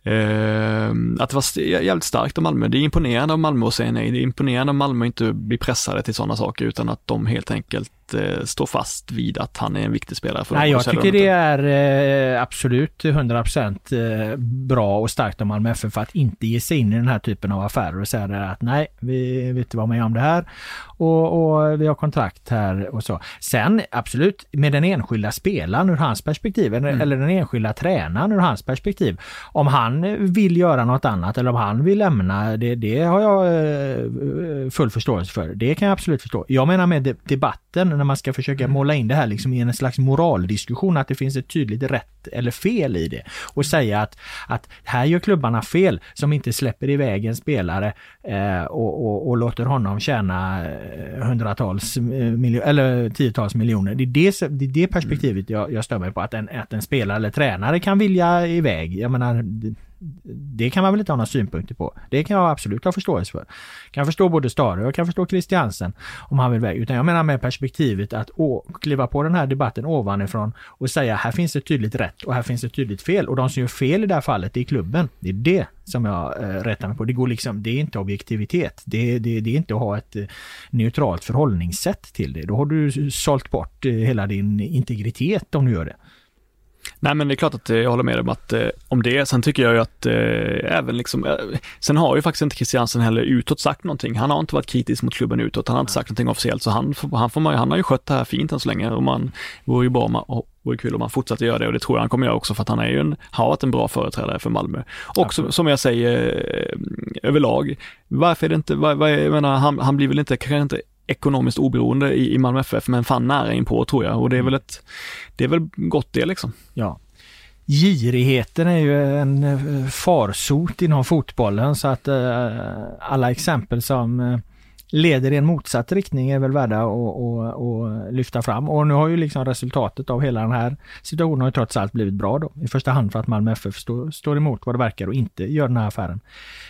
Ehm, att det var jävligt starkt av Malmö. Det är imponerande av Malmö att säga nej. Det är imponerande av Malmö att inte bli pressade till sådana saker utan att de helt enkelt eh, stå fast vid att han är en viktig spelare för Nej, jag tycker det är eh, absolut 100% eh, bra och starkt av Malmö FF för att inte ge sig in i den här typen av affärer och säga att nej, vi vill inte vara med om det här och, och vi har kontrakt här och så. Sen absolut med den enskilda spelaren ur hans perspektiv mm. eller den enskilda tränaren ur hans perspektiv. Om han vill göra något annat eller om han vill lämna, det, det har jag full förståelse för. Det kan jag absolut förstå. Jag menar med debatten när man ska försöka mm. måla in det här liksom i en slags moraldiskussion, att det finns ett tydligt rätt eller fel i det. Och säga att, att här gör klubbarna fel som inte släpper iväg en spelare eh, och, och, och, låter honom tjäna eh, hundratals eh, miljoner, eller tiotals miljoner. Det är det, det, är det perspektivet jag, jag stör mig på, att en, att en spelare eller tränare kan vilja iväg. Jag menar, det kan man väl inte ha några synpunkter på. Det kan jag absolut ha förståelse för. Jag kan förstå både Stare och kan förstå Christiansen om han vill väg. Utan jag menar med perspektivet att å, kliva på den här debatten ovanifrån och säga här finns ett tydligt rätt och här finns ett tydligt fel. Och de som gör fel i det här fallet, det är klubben. Det är det som jag eh, rättar mig på. Det går liksom, det är inte objektivitet. Det, det, det är inte att ha ett eh, neutralt förhållningssätt till det. Då har du sålt bort eh, hela din integritet om du gör det. Nej men det är klart att eh, jag håller med om att eh, om det. Sen tycker jag ju att eh, även liksom, eh, sen har ju faktiskt inte Christiansen heller utåt sagt någonting. Han har inte varit kritisk mot klubben utåt. Han har inte sagt någonting officiellt så han, han, får man, han har ju skött det här fint än så länge och man vore ju bra om man, vore kul om han fortsätter göra det och det tror jag han kommer göra också för att han är ju en, har varit en bra företrädare för Malmö. Och som, som jag säger eh, överlag, varför är det inte, vad, vad, jag menar, han, han blir väl inte, kanske inte ekonomiskt oberoende i, i Malmö FF, men fan nära inpå tror jag. Och det är väl ett, det är väl gott det liksom. Ja. Girigheten är ju en eh, farsot inom fotbollen så att eh, alla exempel som eh, leder i en motsatt riktning är väl värda att, lyfta fram. Och nu har ju liksom resultatet av hela den här situationen har trots allt blivit bra då. I första hand för att Malmö FF stå, står emot vad det verkar och inte gör den här affären.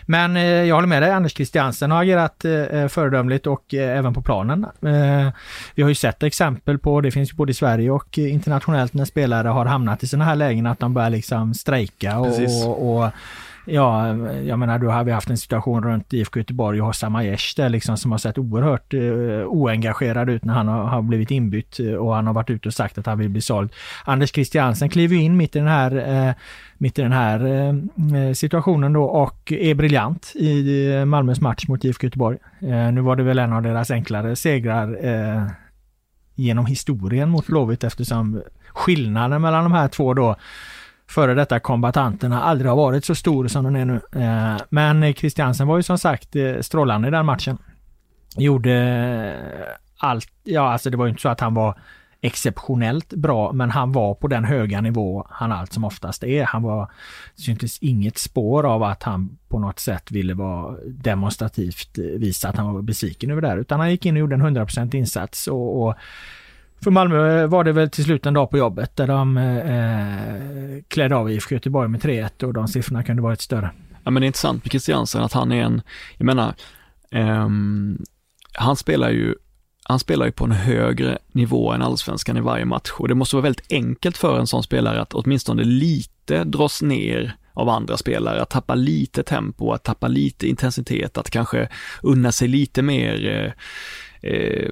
Men eh, jag håller med dig, Anders Christiansen har agerat eh, föredömligt och eh, även på planen. Eh, vi har ju sett exempel på, det finns både i Sverige och internationellt när spelare har hamnat i sådana här lägen att de börjar liksom strejka och Ja, jag menar då har vi haft en situation runt IFK Göteborg och Hossam Aiesh där liksom som har sett oerhört eh, oengagerad ut när han har, har, blivit inbytt eh, och han har varit ute och sagt att han vill bli såld. Anders Christiansen kliver in mitt i den här, eh, mitt i den här eh, eh situationen då och är briljant i eh, Malmös match mot IFK Göteborg. Eh, nu var det väl en av deras enklare segrar genom historien mot Blåvitt eftersom skillnaden mellan de här två då före detta kombatanterna aldrig har varit så stor som den är nu. Eh, men Christiansen var ju som sagt eh, strålande i den matchen. Gjorde eh, allt, ja alltså det var ju inte så att han var exceptionellt bra, men han var på den höga nivå han allt som oftast är. Han var, syntes inget spår av att han på något sätt ville vara demonstrativt visa att han var besviken över det här, utan han gick in och gjorde en 100% insats och, och för Malmö eh, var det väl till slut en dag på jobbet där de eh, eh klädde av IFK Göteborg med 3-1 och de siffrorna kunde varit större. Ja men det är intressant med Christiansen att han är en, jag menar, eh, han spelar ju han spelar ju på en högre nivå än allsvenskan i varje match och det måste vara väldigt enkelt för en sån spelare att åtminstone lite dras ner av andra spelare, att tappa lite tempo, att tappa lite intensitet, att kanske unna sig lite mer eh, eh,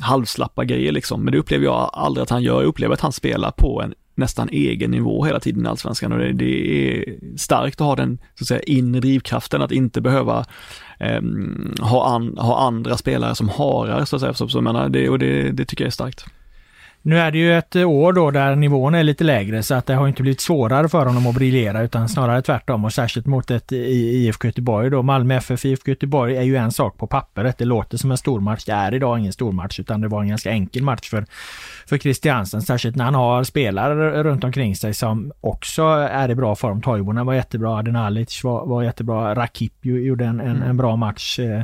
halvslappa grejer liksom. Men det upplever jag aldrig att han gör. Jag upplever att han spelar på en nästan egen nivå hela tiden i Allsvenskan och det, det är starkt att ha den så att säga inre drivkraften att inte behöva eh, ha, an, ha andra spelare som harar så att säga. Så, så, menar, det, och det, det tycker jag är starkt. Nu är det ju ett år då där nivån är lite lägre så att det har inte blivit svårare för honom att briljera utan snarare tvärtom och särskilt mot ett IFK Göteborg då. Malmö FF IFK Göteborg är ju en sak på pappret. Det låter som en stormatch. Det är idag ingen stormatch utan det var en ganska enkel match för, för Christiansen. Särskilt när han har spelare runt omkring sig som också är i bra form. Toivonen var jättebra, Adenalic var, var jättebra, Rakip gjorde en, en, en bra match eh,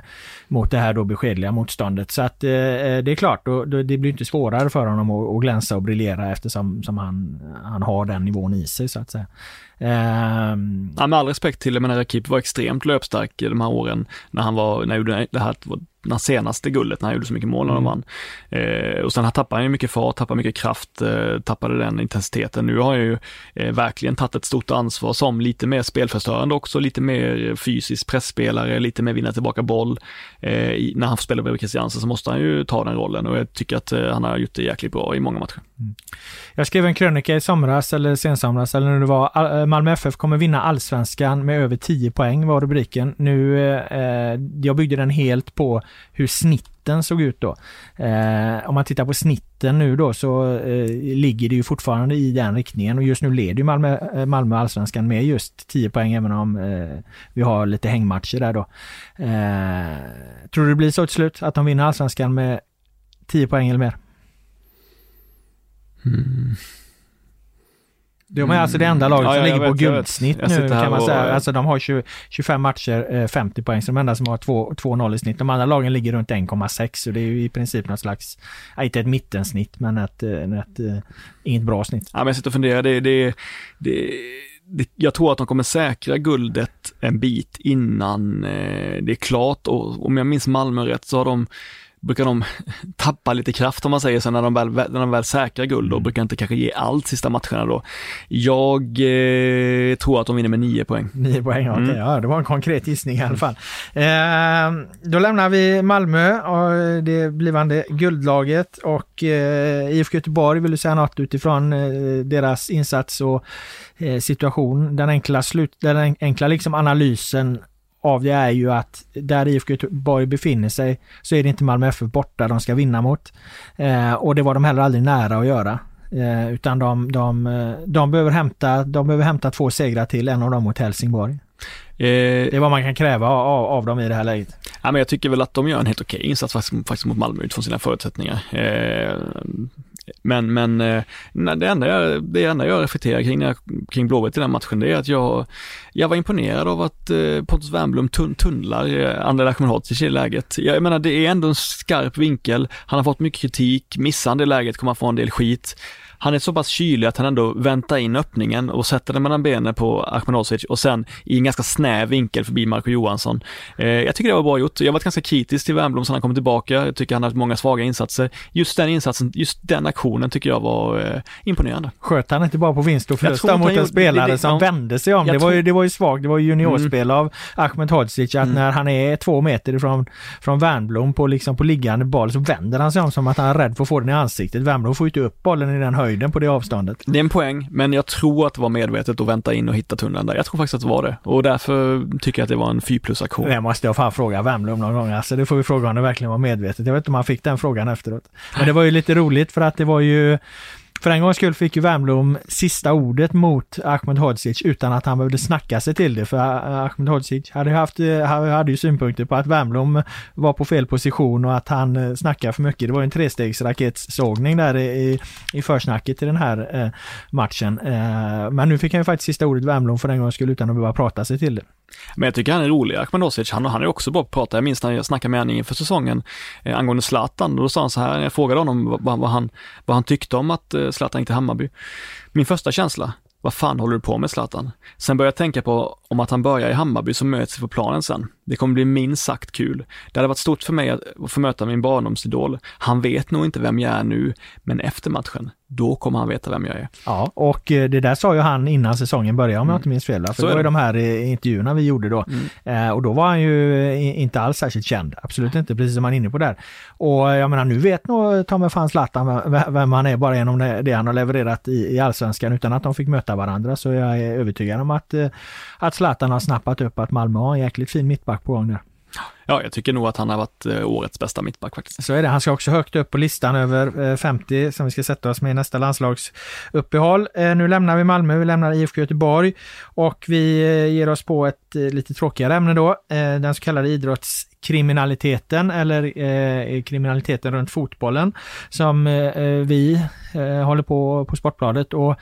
mot det här då beskedliga motståndet. Så att eh, det är klart, då, då, det blir inte svårare för honom att och glänsa och briljera eftersom som han, han har den nivån i sig så att säga. Um... Ja, med all respekt till, jag menar Rakip var extremt löpstark de här åren när han var, när han gjorde det här när senaste guldet när han gjorde så mycket mål när de mm. vann. Eh, och sen tappade han ju mycket fart, tappade mycket kraft, eh, tappade den intensiteten. Nu har han ju eh, verkligen tagit ett stort ansvar som lite mer spelförstörande också, lite mer fysisk pressspelare, lite mer vinna tillbaka boll. Eh, i, när han får spela bredvid Christiansen så måste han ju ta den rollen och jag tycker att eh, han har gjort det jäkligt bra i många matcher. Mm. Jag skrev en krönika i somras eller sensomras eller när det var eh, Malmö FF kommer vinna allsvenskan med över 10 poäng var rubriken. Nu, eh, eh, jag byggde den helt på hur snitten såg ut då. Eh, om man tittar på snitten nu då så eh, ligger det ju fortfarande i den riktningen och just nu leder ju Malmö, eh, Malmö allsvenskan med just 10 poäng även om eh, vi har lite hängmatcher där då. Eh, tror du det blir så till slut att de vinner allsvenskan med 10 poäng eller mer? Mm. De är alltså det enda laget ja, som ligger vet, på guldsnitt nu kan man och... säga. Alltså de har 20, 25 matcher, 50 eh, poäng, så de enda som har 2-0 i snitt. De andra lagen ligger runt 1,6 så det är ju i princip något slags, inte ett mittensnitt men ett, ett, ett, eh, inget bra snitt. Ja men jag sitter och funderar, det, det, det jag tror att de kommer säkra guldet en bit innan eh, det är klart och om jag minns Malmö rätt så har de brukar de tappa lite kraft om man säger så när de väl, när de väl säkrar guld och mm. brukar inte kanske ge allt sista matcherna då. Jag eh, tror att de vinner med nio poäng. Nio poäng, okej. Okay, mm. Ja, det var en konkret gissning i alla fall. Eh, då lämnar vi Malmö och det blivande guldlaget och eh, IFK Göteborg, vill du säga något utifrån eh, deras insats och eh, situation? Den enkla, slut, den enkla liksom analysen av det är ju att där IFK Göteborg befinner sig så är det inte Malmö FF borta de ska vinna mot. Eh, och det var de heller aldrig nära att göra. Eh, utan de, de, de, behöver hämta, de behöver hämta två segrar till, en av dem mot Helsingborg. Eh, det är vad man kan kräva av, av dem i det här läget. Ja, men jag tycker väl att de gör en helt okej insats faktiskt, faktiskt mot Malmö utifrån sina förutsättningar. Eh, men, men eh, det, enda jag, det enda jag reflekterar kring, kring Blåvitt i den matchen, det är att jag, jag var imponerad av att eh, Pontus Wernbloom tun, tunnlar eh, André i i läget. Jag menar, det är ändå en skarp vinkel. Han har fått mycket kritik, missar han det läget kommer han få en del skit han är så pass kylig att han ändå väntar in öppningen och sätter den mellan benen på Ahmedhodzic och sen i en ganska snäv vinkel förbi Marco Johansson. Eh, jag tycker det var bra gjort. Jag har varit ganska kritisk till Wernbloom sen han kom tillbaka. Jag tycker han har haft många svaga insatser. Just den insatsen, just den aktionen tycker jag var eh, imponerande. Sköt han inte bara på vinst och förlust mot en spelare det, det, som ja, vände sig om? Det var, ju, det var ju svagt. Det var ju juniorspel mm. av Ahmedhodzic att mm. när han är två meter ifrån från Wernbloom på, liksom på liggande boll så vänder han sig om som att han är rädd för att få den i ansiktet. Wernbloom får ju inte upp bollen i den höjden höjden på det avståndet. Det är en poäng, men jag tror att det var medvetet att vänta in och hitta tunneln där. Jag tror faktiskt att det var det och därför tycker jag att det var en 4 plus aktion. Det måste jag fan fråga Wembley om någon gång. Alltså det får vi fråga om det verkligen var medvetet. Jag vet inte om han fick den frågan efteråt. Men det var ju lite roligt för att det var ju för en gångs skull fick ju Wernbloom sista ordet mot Ahmed Hodzic utan att han behövde snacka sig till det. För eh, Ahmed Hodzic hade, haft, eh, hade ju synpunkter på att Wernbloom var på fel position och att han eh, snackade för mycket. Det var en trestegsraketsågning där i, i försnacket i den här eh, matchen. Eh, men nu fick han ju faktiskt sista ordet Wernbloom för en gångs skull utan att behöva prata sig till det. Men jag tycker han är rolig, Akmanosic, han, han är också bra på att prata. Jag minns när jag snackade med honom inför säsongen eh, angående Zlatan, då sa han så här, jag frågade honom vad, vad, han, vad han tyckte om att eh, Zlatan gick till Hammarby. Min första känsla, vad fan håller du på med Zlatan? Sen började jag tänka på om att han börjar i Hammarby så möts vi på planen sen. Det kommer bli minst sagt kul. Det hade varit stort för mig att få möta min barndomsidol. Han vet nog inte vem jag är nu, men efter matchen, då kommer han veta vem jag är. Ja, och eh, det där sa ju han innan säsongen började om mm. jag inte minns fel. För så det var ju de här eh, intervjuerna vi gjorde då. Mm. Eh, och då var han ju inte alls särskilt känd. Absolut inte, precis som han är inne på där. Och jag menar nu vet nog ta mig fan Zlatan vem han är bara genom det han har levererat i, i allsvenskan utan att de fick möta varandra. Så jag är övertygad om att, att Zlatan har snappat upp att Malmö har en jäkligt fin mittback på gång där. Ja, jag tycker nog att han har varit eh, årets bästa mittback faktiskt. Så är det. Han ska också högt upp på listan över eh, 50 som vi ska sätta oss med i nästa landslagsuppehåll. Eh, nu lämnar vi Malmö, vi lämnar IFK Göteborg och vi ger oss på ett lite tråkigare ämne då. Den så kallade idrottskriminaliteten eller kriminaliteten runt fotbollen som vi håller på på Sportbladet och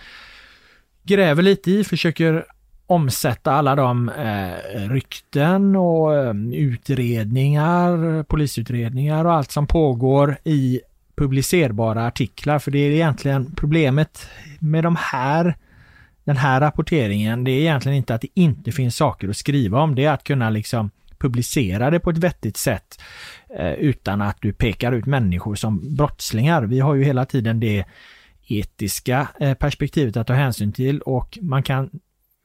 gräver lite i, försöker omsätta alla de eh, rykten och eh, utredningar, polisutredningar och allt som pågår i publicerbara artiklar. För det är egentligen problemet med de här den här rapporteringen, det är egentligen inte att det inte finns saker att skriva om, det är att kunna liksom publicera det på ett vettigt sätt eh, utan att du pekar ut människor som brottslingar. Vi har ju hela tiden det etiska eh, perspektivet att ta hänsyn till och man kan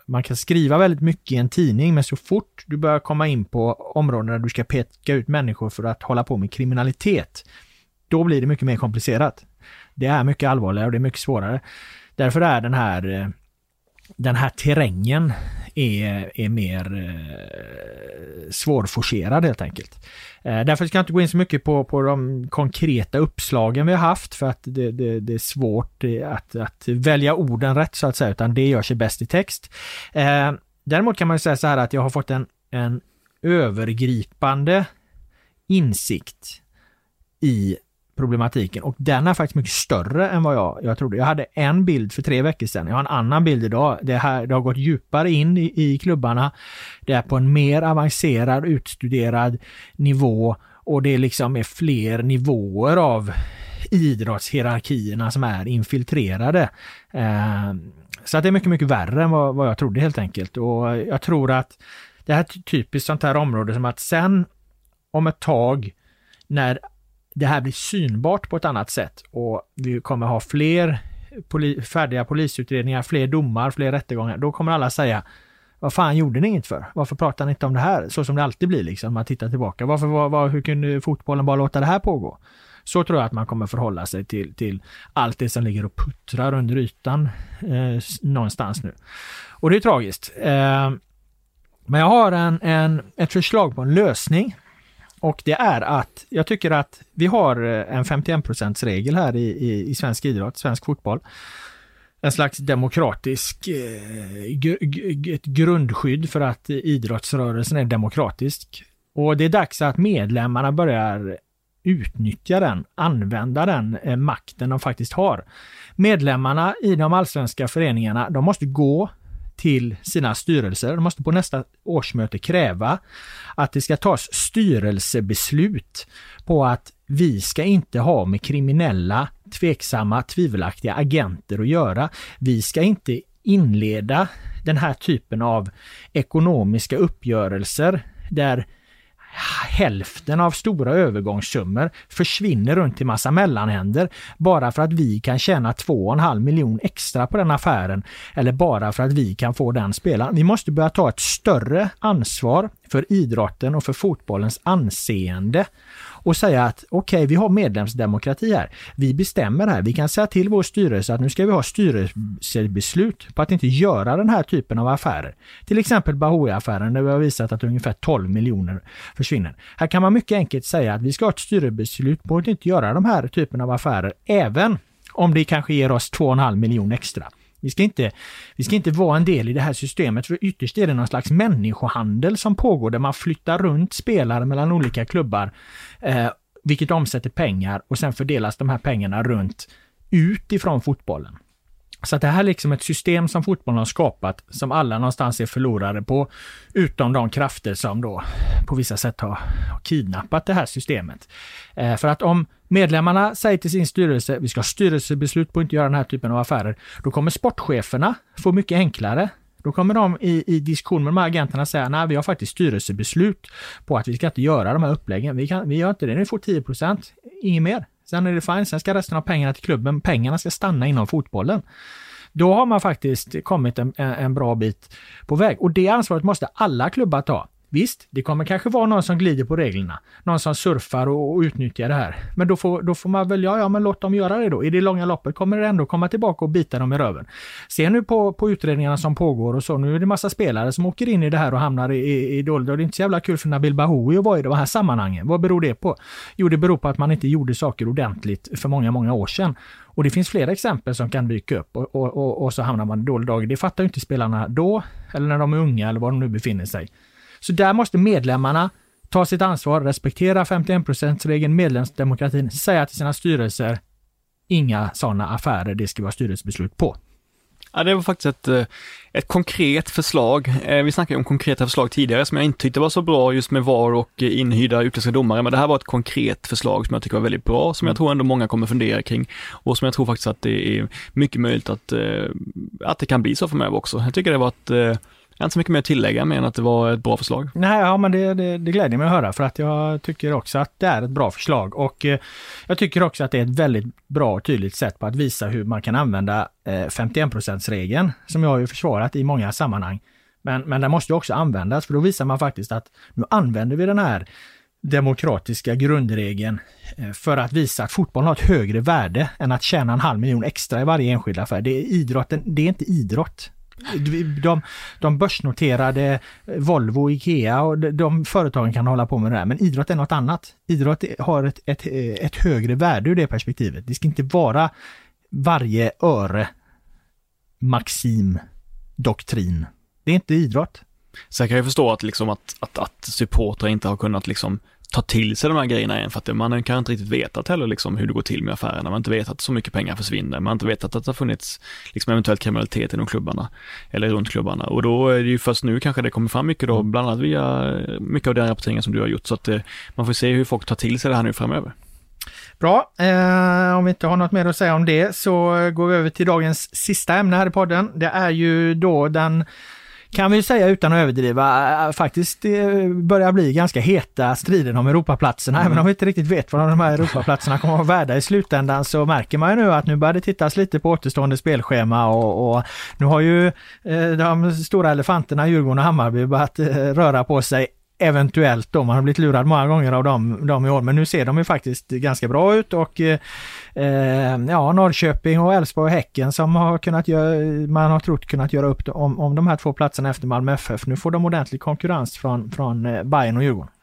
man kan skriva väldigt mycket i en tidning, men så fort du börjar komma in på områden där du ska peka ut människor för att hålla på med kriminalitet, då blir det mycket mer komplicerat. Det är mycket allvarligare och det är mycket svårare. Därför är den här, eh, den här terrängen är, är mer eh, svårforcerad helt enkelt. Eh, därför ska jag inte gå in så mycket på, på de konkreta uppslagen vi har haft för att det, det, det är svårt eh, att, att välja orden rätt så att säga, utan det gör sig bäst i text. Eh, däremot kan man säga så här att jag har fått en, en övergripande insikt i problematiken och den är faktiskt mycket större än vad jag, jag trodde. Jag hade en bild för tre veckor sedan. Jag har en annan bild idag. Det, här, det har gått djupare in i, i klubbarna. Det är på en mer avancerad, utstuderad nivå och det liksom är fler nivåer av idrottshierarkierna som är infiltrerade. Eh, så att det är mycket, mycket värre än vad, vad jag trodde helt enkelt. Och jag tror att det här är typiskt sånt här område som att sen om ett tag när det här blir synbart på ett annat sätt och vi kommer ha fler poli färdiga polisutredningar, fler domar, fler rättegångar, då kommer alla säga vad fan gjorde ni inget för? Varför pratar ni inte om det här? Så som det alltid blir liksom, man tittar tillbaka. Varför, var, var, hur kunde fotbollen bara låta det här pågå? Så tror jag att man kommer förhålla sig till, till allt det som ligger och puttrar under ytan eh, någonstans nu. Och det är tragiskt. Eh, men jag har en, en, ett förslag på en lösning. Och det är att jag tycker att vi har eh, en 51% regel här i, i, i svensk idrott, svensk fotboll en slags demokratisk eh, ett grundskydd för att idrottsrörelsen är demokratisk. Och det är dags att medlemmarna börjar utnyttja den, använda den eh, makten de faktiskt har. Medlemmarna i de allsvenska föreningarna, de måste gå till sina styrelser. De måste på nästa årsmöte kräva att det ska tas styrelsebeslut på att vi ska inte ha med kriminella, tveksamma, tvivelaktiga agenter att göra. Vi ska inte inleda den här typen av ekonomiska uppgörelser där hälften av stora övergångssummor försvinner runt till massa mellanhänder bara för att vi kan tjäna 2,5 miljon extra på den affären eller bara för att vi kan få den spelaren. Vi måste börja ta ett större ansvar för idrotten och för fotbollens anseende och säga att okej, okay, vi har medlemsdemokrati här. Vi bestämmer här. Vi kan säga till vår styrelse att nu ska vi ha styrelsebeslut på att inte göra den här typen av affärer. Till exempel Bahoui-affären där vi har visat att ungefär 12 miljoner försvinner. Här kan man mycket enkelt säga att vi ska ha ett styrelsebeslut på att inte göra de här typen av affärer, även om det kanske ger oss 2,5 miljoner extra. Vi ska, inte, vi ska inte vara en del i det här systemet för ytterst är det någon slags människohandel som pågår där man flyttar runt spelare mellan olika klubbar, eh, vilket omsätter pengar och sen fördelas de här pengarna runt utifrån fotbollen. Så att det här är liksom ett system som fotbollen har skapat som alla någonstans är förlorare på, utom de krafter som då på vissa sätt har kidnappat det här systemet. Eh, för att om medlemmarna säger till sin styrelse, vi ska ha styrelsebeslut på att inte göra den här typen av affärer, då kommer sportcheferna få mycket enklare då kommer de i, i diskussion med de här agenterna säga, nej vi har faktiskt styrelsebeslut på att vi ska inte göra de här uppläggen. Vi, kan, vi gör inte det, ni får 10% inget mer. Sen är det fine, sen ska resten av pengarna till klubben, pengarna ska stanna inom fotbollen. Då har man faktiskt kommit en, en bra bit på väg och det ansvaret måste alla klubbar ta. Visst, det kommer kanske vara någon som glider på reglerna. Någon som surfar och, och utnyttjar det här. Men då får, då får man väl, ja, ja men låt dem göra det då. I det långa loppet kommer det ändå komma tillbaka och bita dem i röven. Se nu på, på utredningarna som pågår och så, nu är det massa spelare som åker in i det här och hamnar i, i, i dåligt. Och det är inte så jävla kul för Nabil Bahoui att vara i de här sammanhangen. Vad beror det på? Jo, det beror på att man inte gjorde saker ordentligt för många, många år sedan. Och det finns flera exempel som kan dyka upp och, och, och, och så hamnar man i dålig dag. Det fattar ju inte spelarna då, eller när de är unga eller var de nu befinner sig. Så där måste medlemmarna ta sitt ansvar, respektera 51%-regeln, medlemsdemokratin, säga till sina styrelser, inga sådana affärer, det ska vara styrelsebeslut på. Ja, det var faktiskt ett, eh, ett konkret förslag. Eh, vi snackade om konkreta förslag tidigare som jag inte tyckte var så bra just med VAR och inhyrda utländska domare, men det här var ett konkret förslag som jag tycker var väldigt bra, som jag mm. tror ändå många kommer fundera kring och som jag tror faktiskt att det är mycket möjligt att, eh, att det kan bli så framöver också. Jag tycker det var ett jag har inte så mycket mer att tillägga mer än att det var ett bra förslag. Nej, ja, men det, det, det gläder mig att höra för att jag tycker också att det är ett bra förslag och eh, jag tycker också att det är ett väldigt bra och tydligt sätt på att visa hur man kan använda eh, 51 regeln som jag har ju försvarat i många sammanhang. Men, men den måste också användas för då visar man faktiskt att nu använder vi den här demokratiska grundregeln eh, för att visa att fotbollen har ett högre värde än att tjäna en halv miljon extra i varje enskild affär. Det är idrotten, det är inte idrott. De, de börsnoterade eh, Volvo, Ikea och de, de företagen kan hålla på med det där. Men idrott är något annat. Idrott har ett, ett, eh, ett högre värde ur det perspektivet. Det ska inte vara varje öre maxim doktrin. Det är inte idrott. Sen kan jag förstå att, liksom att, att, att supportrar inte har kunnat liksom ta till sig de här grejerna än för att man kan inte riktigt vetat heller liksom hur det går till med affärerna. Man har inte vetat att så mycket pengar försvinner. Man har inte vetat att det har funnits liksom eventuellt kriminalitet inom klubbarna eller runt klubbarna och då är det ju först nu kanske det kommer fram mycket då, bland annat via mycket av den rapporteringen som du har gjort så att eh, man får se hur folk tar till sig det här nu framöver. Bra, eh, om vi inte har något mer att säga om det så går vi över till dagens sista ämne här i podden. Det är ju då den kan vi säga utan att överdriva, faktiskt börjar bli ganska heta striden om Europaplatserna. Mm. Även om vi inte riktigt vet vad de här Europaplatserna kommer att vara värda i slutändan så märker man ju nu att nu börjar det tittas lite på återstående spelschema och, och nu har ju eh, de stora elefanterna Djurgården och Hammarby börjat eh, röra på sig eventuellt då, man har blivit lurad många gånger av dem, dem i år, men nu ser de ju faktiskt ganska bra ut och eh, ja, Norrköping och Elfsborg och Häcken som har kunnat göra, man har trott kunnat göra upp om, om de här två platserna efter Malmö FF. Nu får de ordentlig konkurrens från, från eh, Bayern och Djurgården.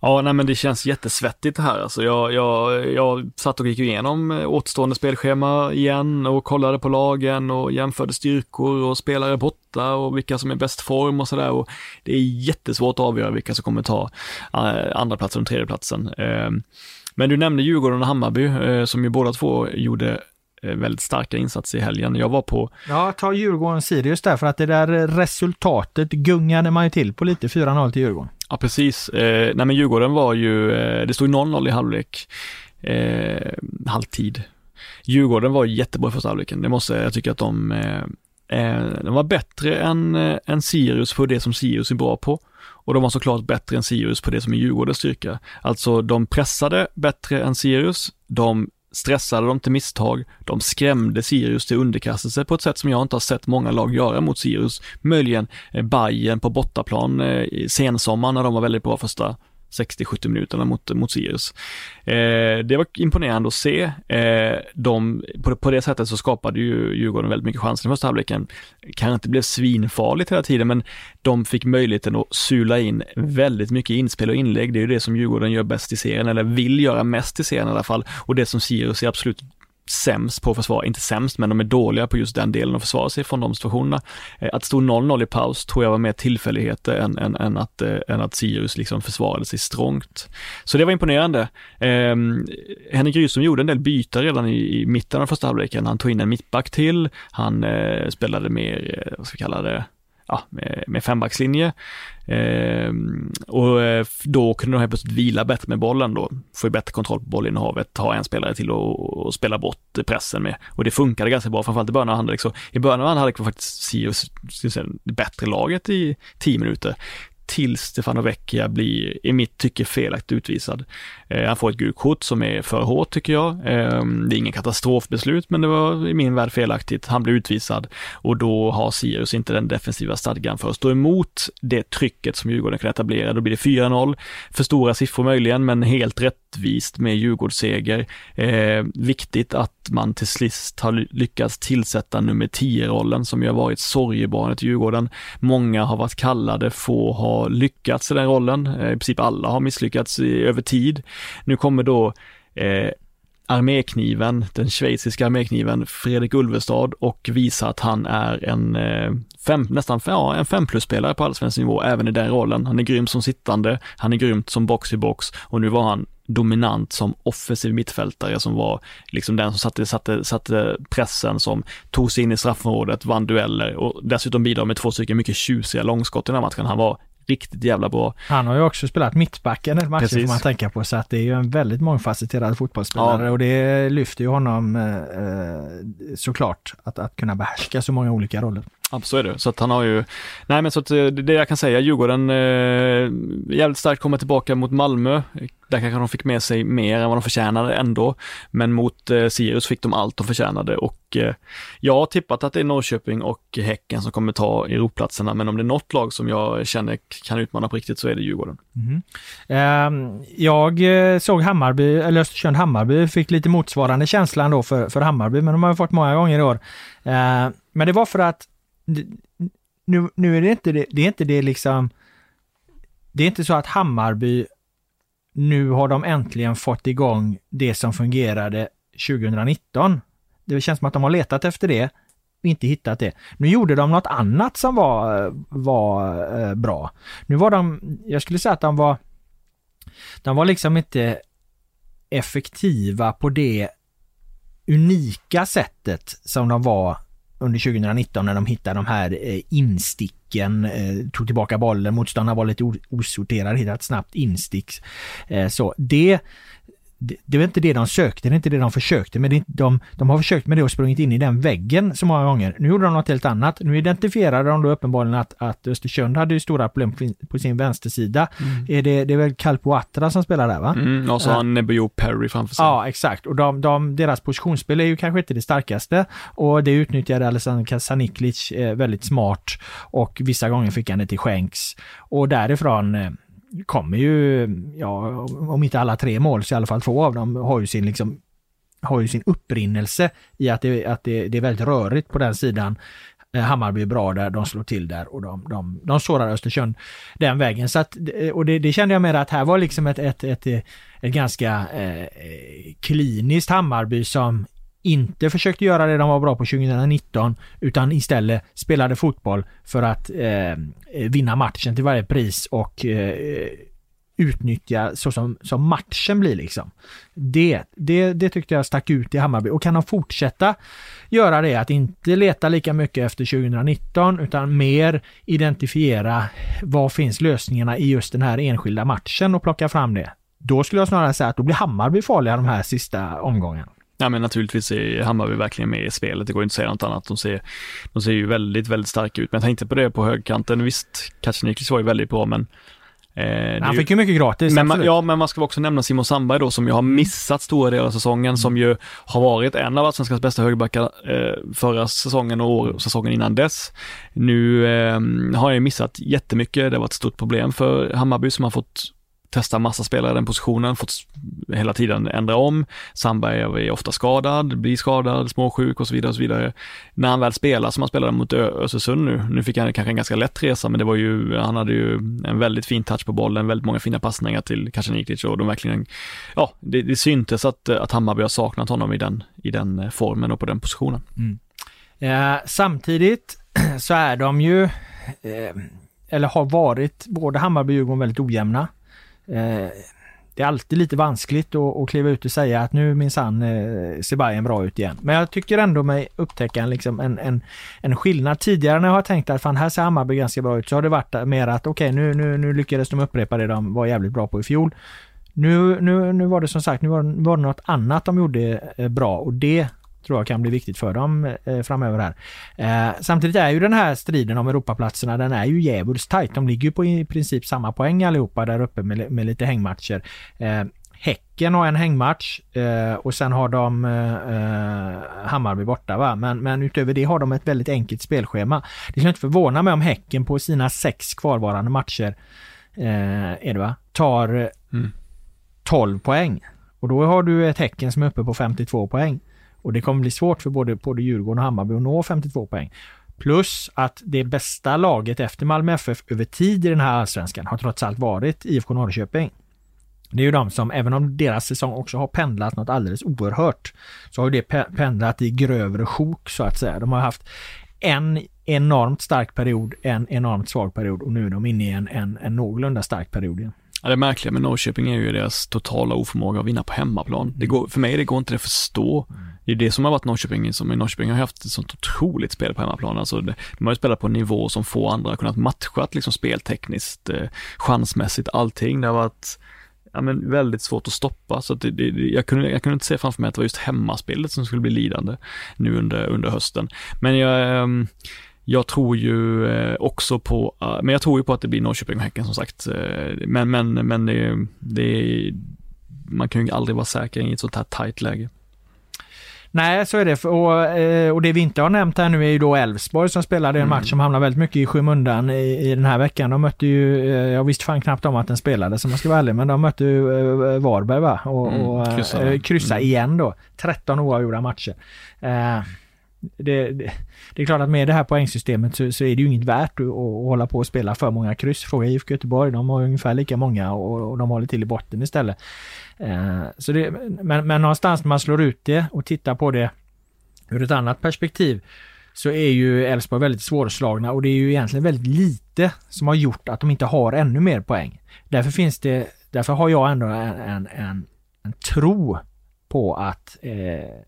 Ja, nej men det känns jättesvettigt det här. Alltså jag, jag, jag satt och gick igenom eh, återstående spelschema igen och kollade på lagen och jämförde styrkor och spelare borta och vilka som är bäst form och sådär. Det är jättesvårt att avgöra vilka som kommer ta eh, andra platsen och tredje platsen. Ehm, men du nämnde Djurgården och Hammarby eh, som ju båda två gjorde väldigt starka insatser i helgen. Jag var på... Ja, ta Djurgården-Sirius där för att det där resultatet gungade man ju till på lite, 4-0 till Djurgården. Ja, precis. Eh, nej men Djurgården var ju, eh, det stod 0-0 i halvlek, eh, halvtid. Djurgården var jättebra i första halvleken, det måste jag tycka att de, eh, eh de var bättre än, eh, än Sirius på det som Sirius är bra på. Och de var såklart bättre än Sirius på det som är Djurgårdens styrka. Alltså de pressade bättre än Sirius, de stressade dem till misstag, de skrämde Sirius till underkastelse på ett sätt som jag inte har sett många lag göra mot Sirius. Möjligen eh, Bayern på bortaplan eh, i sensommaren när de var väldigt bra första 60-70 minuterna mot, mot Sirius. Eh, det var imponerande att se. Eh, de, på, på det sättet så skapade ju Djurgården väldigt mycket chanser i första halvleken. Kanske inte blev svinfarligt hela tiden, men de fick möjligheten att sula in väldigt mycket inspel och inlägg. Det är ju det som Djurgården gör bäst i serien, eller vill göra mest i serien i alla fall. Och det som Sirius är absolut sämst på att försvara, inte sämst, men de är dåliga på just den delen att försvara sig från de situationerna. Eh, att stå 0-0 i paus tror jag var mer tillfälligheter än, än, än, att, äh, än att Sirius liksom försvarade sig strångt. Så det var imponerande. Eh, Henrik Rydström gjorde en del byten redan i, i mitten av första halvleken. Han tog in en mittback till, han eh, spelade mer, eh, vad ska vi kalla det, ja, med, med fembackslinje. Ehm, eh, och då kunde de helt plötsligt vila bättre med bollen då, få bättre kontroll på bollinnehavet, ha en spelare till och, och spela bort pressen med. Och det funkade ganska bra, framförallt i början av andra halvlek. I början av andra halvlek var faktiskt Sirius det bättre laget i tio minuter tills Stefano Vecchia blir, i mitt tycke, felaktigt utvisad. Eh, han får ett gult kort som är för hårt tycker jag. Eh, det är ingen katastrofbeslut, men det var i min värld felaktigt. Han blir utvisad och då har Sirius inte den defensiva stadgan för att stå emot det trycket som Djurgården kan etablera. Då blir det 4-0, för stora siffror möjligen, men helt rättvist med Djurgårdsseger. Eh, viktigt att man till sist har lyckats tillsätta nummer 10-rollen som ju har varit sorgebarnet i Djurgården. Många har varit kallade, få har lyckats i den rollen. Eh, I princip alla har misslyckats i, över tid. Nu kommer då eh, armékniven, den schweiziska armékniven Fredrik Ulvestad och visa att han är en eh, fem, nästan ja, en fem plus-spelare på allsvensk nivå även i den rollen. Han är grym som sittande, han är grymt som box i box och nu var han dominant som offensiv mittfältare som var liksom den som satte, satte, satte pressen, som tog sig in i straffområdet, vann dueller och dessutom bidrar med två stycken mycket tjusiga långskott i den här matchen. Han var riktigt jävla bra. Han har ju också spelat mittbacken ett match får man tänka på så att det är ju en väldigt mångfacetterad fotbollsspelare ja. och det lyfter ju honom eh, eh, såklart att, att kunna behärska så många olika roller. Ja, så är det. Så att han har ju, nej men så att eh, det jag kan säga, Djurgården eh, jävligt starkt kommer tillbaka mot Malmö. Där kanske de fick med sig mer än vad de förtjänade ändå. Men mot eh, Sirius fick de allt de förtjänade och eh, jag har tippat att det är Norrköping och Häcken som kommer ta Europlatserna. Men om det är något lag som jag känner kan utmana på riktigt så är det Djurgården. Mm. Eh, jag såg Hammarby, eller Östersund Hammarby, fick lite motsvarande känslan då för, för Hammarby, men de har fått många gånger i år. Eh, men det var för att nu, nu är det inte det, det är inte det liksom, det är inte så att Hammarby, nu har de äntligen fått igång det som fungerade 2019. Det känns som att de har letat efter det och inte hittat det. Nu gjorde de något annat som var, var eh, bra. Nu var de, jag skulle säga att de var, de var liksom inte effektiva på det unika sättet som de var under 2019 när de hittade de här eh, insticken, eh, tog tillbaka bollen, motståndaren var lite osorterad, hittade ett snabbt instick. Eh, så det det, det var inte det de sökte, det är inte det de försökte, men det, de, de har försökt med det och sprungit in i den väggen så många gånger. Nu gjorde de något helt annat. Nu identifierade de då uppenbarligen att, att Östersund hade ju stora problem på sin vänstersida. Mm. Är det, det är väl Kalpo Atra som spelar där va? Mm, och så har han Nebujo Perry framför sig. Ja, exakt. Och de, de, deras positionsspel är ju kanske inte det starkaste och det utnyttjade Alessandro Kasaniklic eh, väldigt smart och vissa gånger fick han det till skänks. Och därifrån eh, kommer ju, ja, om inte alla tre mål så i alla fall två av dem har ju sin liksom har ju sin upprinnelse i att det, att det, det är väldigt rörigt på den sidan. Eh, Hammarby är bra där, de slår till där och de, de, de sårar Östersund den vägen. Så att, eh, och det, det kände jag med att här var liksom ett, ett, ett, ett ganska eh, kliniskt Hammarby som inte försökte göra det de var bra på 2019 utan istället spelade fotboll för att eh, vinna matchen till varje pris och eh, utnyttja så som, som matchen blir liksom. Det, det, det tyckte jag stack ut i Hammarby och kan de fortsätta göra det, att inte leta lika mycket efter 2019 utan mer identifiera vad finns lösningarna i just den här enskilda matchen och plocka fram det. Då skulle jag snarare säga att då blir Hammarby farliga de här sista omgångarna. Ja men naturligtvis är Hammarby verkligen med i spelet, det går inte att säga något annat. De ser, de ser ju väldigt, väldigt starka ut. Men jag tänkte på det på högkanten, visst, Kacaniklis var ju väldigt bra men Eh, han fick ju mycket gratis. Men man, ja, men man ska också nämna Simon Sandberg då som ju har missat stora delar av säsongen, mm. som ju har varit en av allsvenskans bästa högerbackar eh, förra säsongen och säsongen innan dess. Nu eh, har han ju missat jättemycket, det har varit ett stort problem för Hammarby som har fått testa massa spelare i den positionen, fått hela tiden ändra om. Sandberg är ofta skadad, blir skadad, småsjuk och så vidare och så vidare. När han väl spelar som han spelade mot Östersund nu, nu fick han kanske en ganska lätt resa, men det var ju, han hade ju en väldigt fin touch på bollen, väldigt många fina passningar till Kacaniklic och de verkligen, ja, det, det syntes att, att Hammarby har saknat honom i den, i den eh, formen och på den positionen. Mm. Eh, samtidigt så är de ju, eh, eller har varit, både Hammarby och Djurgården väldigt ojämna. Eh, det är alltid lite vanskligt att, att kliva ut och säga att nu minsann eh, ser Bayern bra ut igen. Men jag tycker ändå mig upptäcka en, liksom en, en, en skillnad. Tidigare när jag har tänkt att fan här ser Hammarby ganska bra ut så har det varit mer att okej okay, nu, nu, nu lyckades de upprepa det de var jävligt bra på i fjol. Nu, nu, nu var det som sagt, nu var, var det något annat de gjorde eh, bra och det tror jag kan bli viktigt för dem eh, framöver här. Eh, samtidigt är ju den här striden om Europaplatserna, den är ju djävulskt tajt. De ligger ju på i princip samma poäng allihopa där uppe med, med lite hängmatcher. Eh, Häcken har en hängmatch eh, och sen har de eh, Hammarby borta va. Men, men utöver det har de ett väldigt enkelt spelschema. Det skulle inte förvåna mig om Häcken på sina sex kvarvarande matcher, eh, är det va, tar mm. 12 poäng. Och då har du ett Häcken som är uppe på 52 poäng. Och det kommer bli svårt för både, både Djurgården och Hammarby att nå 52 poäng. Plus att det bästa laget efter Malmö FF över tid i den här allsvenskan har trots allt varit IFK Norrköping. Det är ju de som, även om deras säsong också har pendlat något alldeles oerhört, så har det pendlat i grövre sjok så att säga. De har haft en enormt stark period, en enormt svag period och nu är de inne i en, en, en någorlunda stark period igen. Ja, det märkliga med Norrköping är ju deras totala oförmåga att vinna på hemmaplan. Det går, för mig det går inte att förstå. Det är det som har varit Norrköping, som i Norrköping har haft ett sånt otroligt spel på hemmaplan. Alltså de har ju spelat på en nivå som få andra har kunnat matcha, liksom speltekniskt, eh, chansmässigt, allting. Det har varit ja, men väldigt svårt att stoppa. Så att det, det, jag, kunde, jag kunde inte se framför mig att det var just hemmaspelet som skulle bli lidande nu under, under hösten. Men jag, ähm, jag tror ju eh, också på, men jag tror ju på att det blir Norrköping och Häcken som sagt. Eh, men, men, men det, det, man kan ju aldrig vara säker i ett sånt här tajt läge. Nej, så är det. Och, eh, och det vi inte har nämnt här nu är ju då Elfsborg som spelade en mm. match som hamnar väldigt mycket i skymundan i, i den här veckan. De mötte ju, jag visste fan knappt om att den spelade som man ska vara ärlig, men de mötte ju Varberg va? Och, mm, och kryssa, mm. igen då. 13 oavgjorda matcher. Det, det, det, är klart att med det här poängsystemet så, så är det ju inget värt att, att, hålla på och spela för många kryss. Fråga IFK Göteborg, de har ungefär lika många och, och de håller till i botten istället. Eh, så det, men, men någonstans när man slår ut det och tittar på det ur ett annat perspektiv så är ju Elfsborg väldigt svårslagna och det är ju egentligen väldigt lite som har gjort att de inte har ännu mer poäng. Därför finns det, därför har jag ändå en, en, en, en tro på att eh,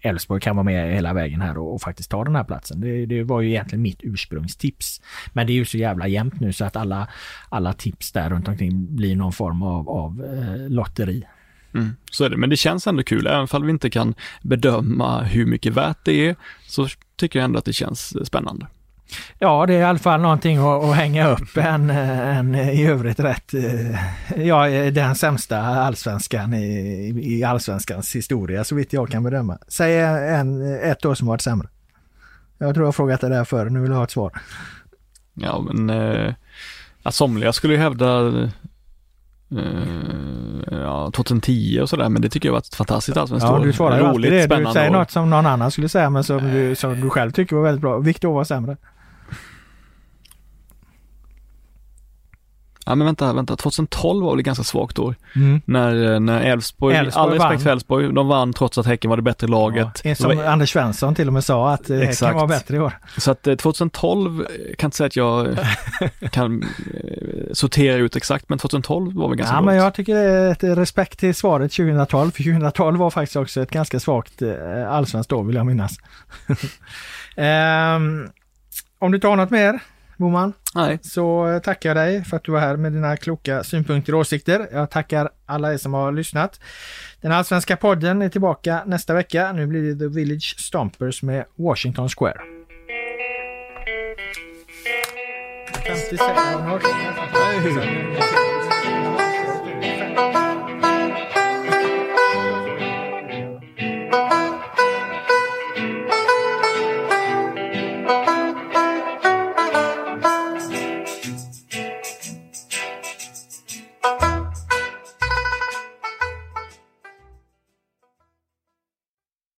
Elfsborg kan vara med hela vägen här och, och, faktiskt ta den här platsen. Det, det, var ju egentligen mitt ursprungstips. Men det är ju så jävla jämnt nu så att alla, alla tips där runt omkring blir någon form av, av eh, lotteri. Mm, så är det, men det känns ändå kul. Även om vi inte kan bedöma hur mycket värt det är, så tycker jag ändå att det känns eh, spännande. Ja, det är i alla fall någonting att, att hänga upp en, en i övrigt rätt, eh, ja, den sämsta allsvenskan i, i allsvenskans historia så vitt jag kan bedöma. Säg en, ett år som varit sämre. Jag tror jag har frågat det där förr, nu vill jag ha ett svar. Ja, men eh, somliga skulle ju hävda eh, ja, 2010 och sådär, men det tycker jag var ett fantastiskt allsvenskt Ja, du svarar ju alltid det. Du säger år. något som någon annan skulle säga, men som du, som du själv tycker var väldigt bra. Vilket år var sämre? Ja men vänta, vänta, 2012 var väl ganska svagt år. Mm. När, när Elfsborg, all respekt för Elfsborg, de vann trots att Häcken var det bättre laget. Ja, som var... Anders Svensson till och med sa att Exakt. Häcken var bättre i år. Så att 2012 eh, kan inte säga att jag kan eh, sortera ut exakt, men 2012 var väl ganska Ja bra. men jag tycker det är ett respekt till svaret 2012, för 2012 var faktiskt också ett ganska svagt eh, allsvenskt år vill jag minnas. um, om du tar något mer? Boman. Nej. Så tackar jag dig för att du var här med dina kloka synpunkter och åsikter. Jag tackar alla er som har lyssnat. Den allsvenska podden är tillbaka nästa vecka. Nu blir det The Village Stompers med Washington Square. 56,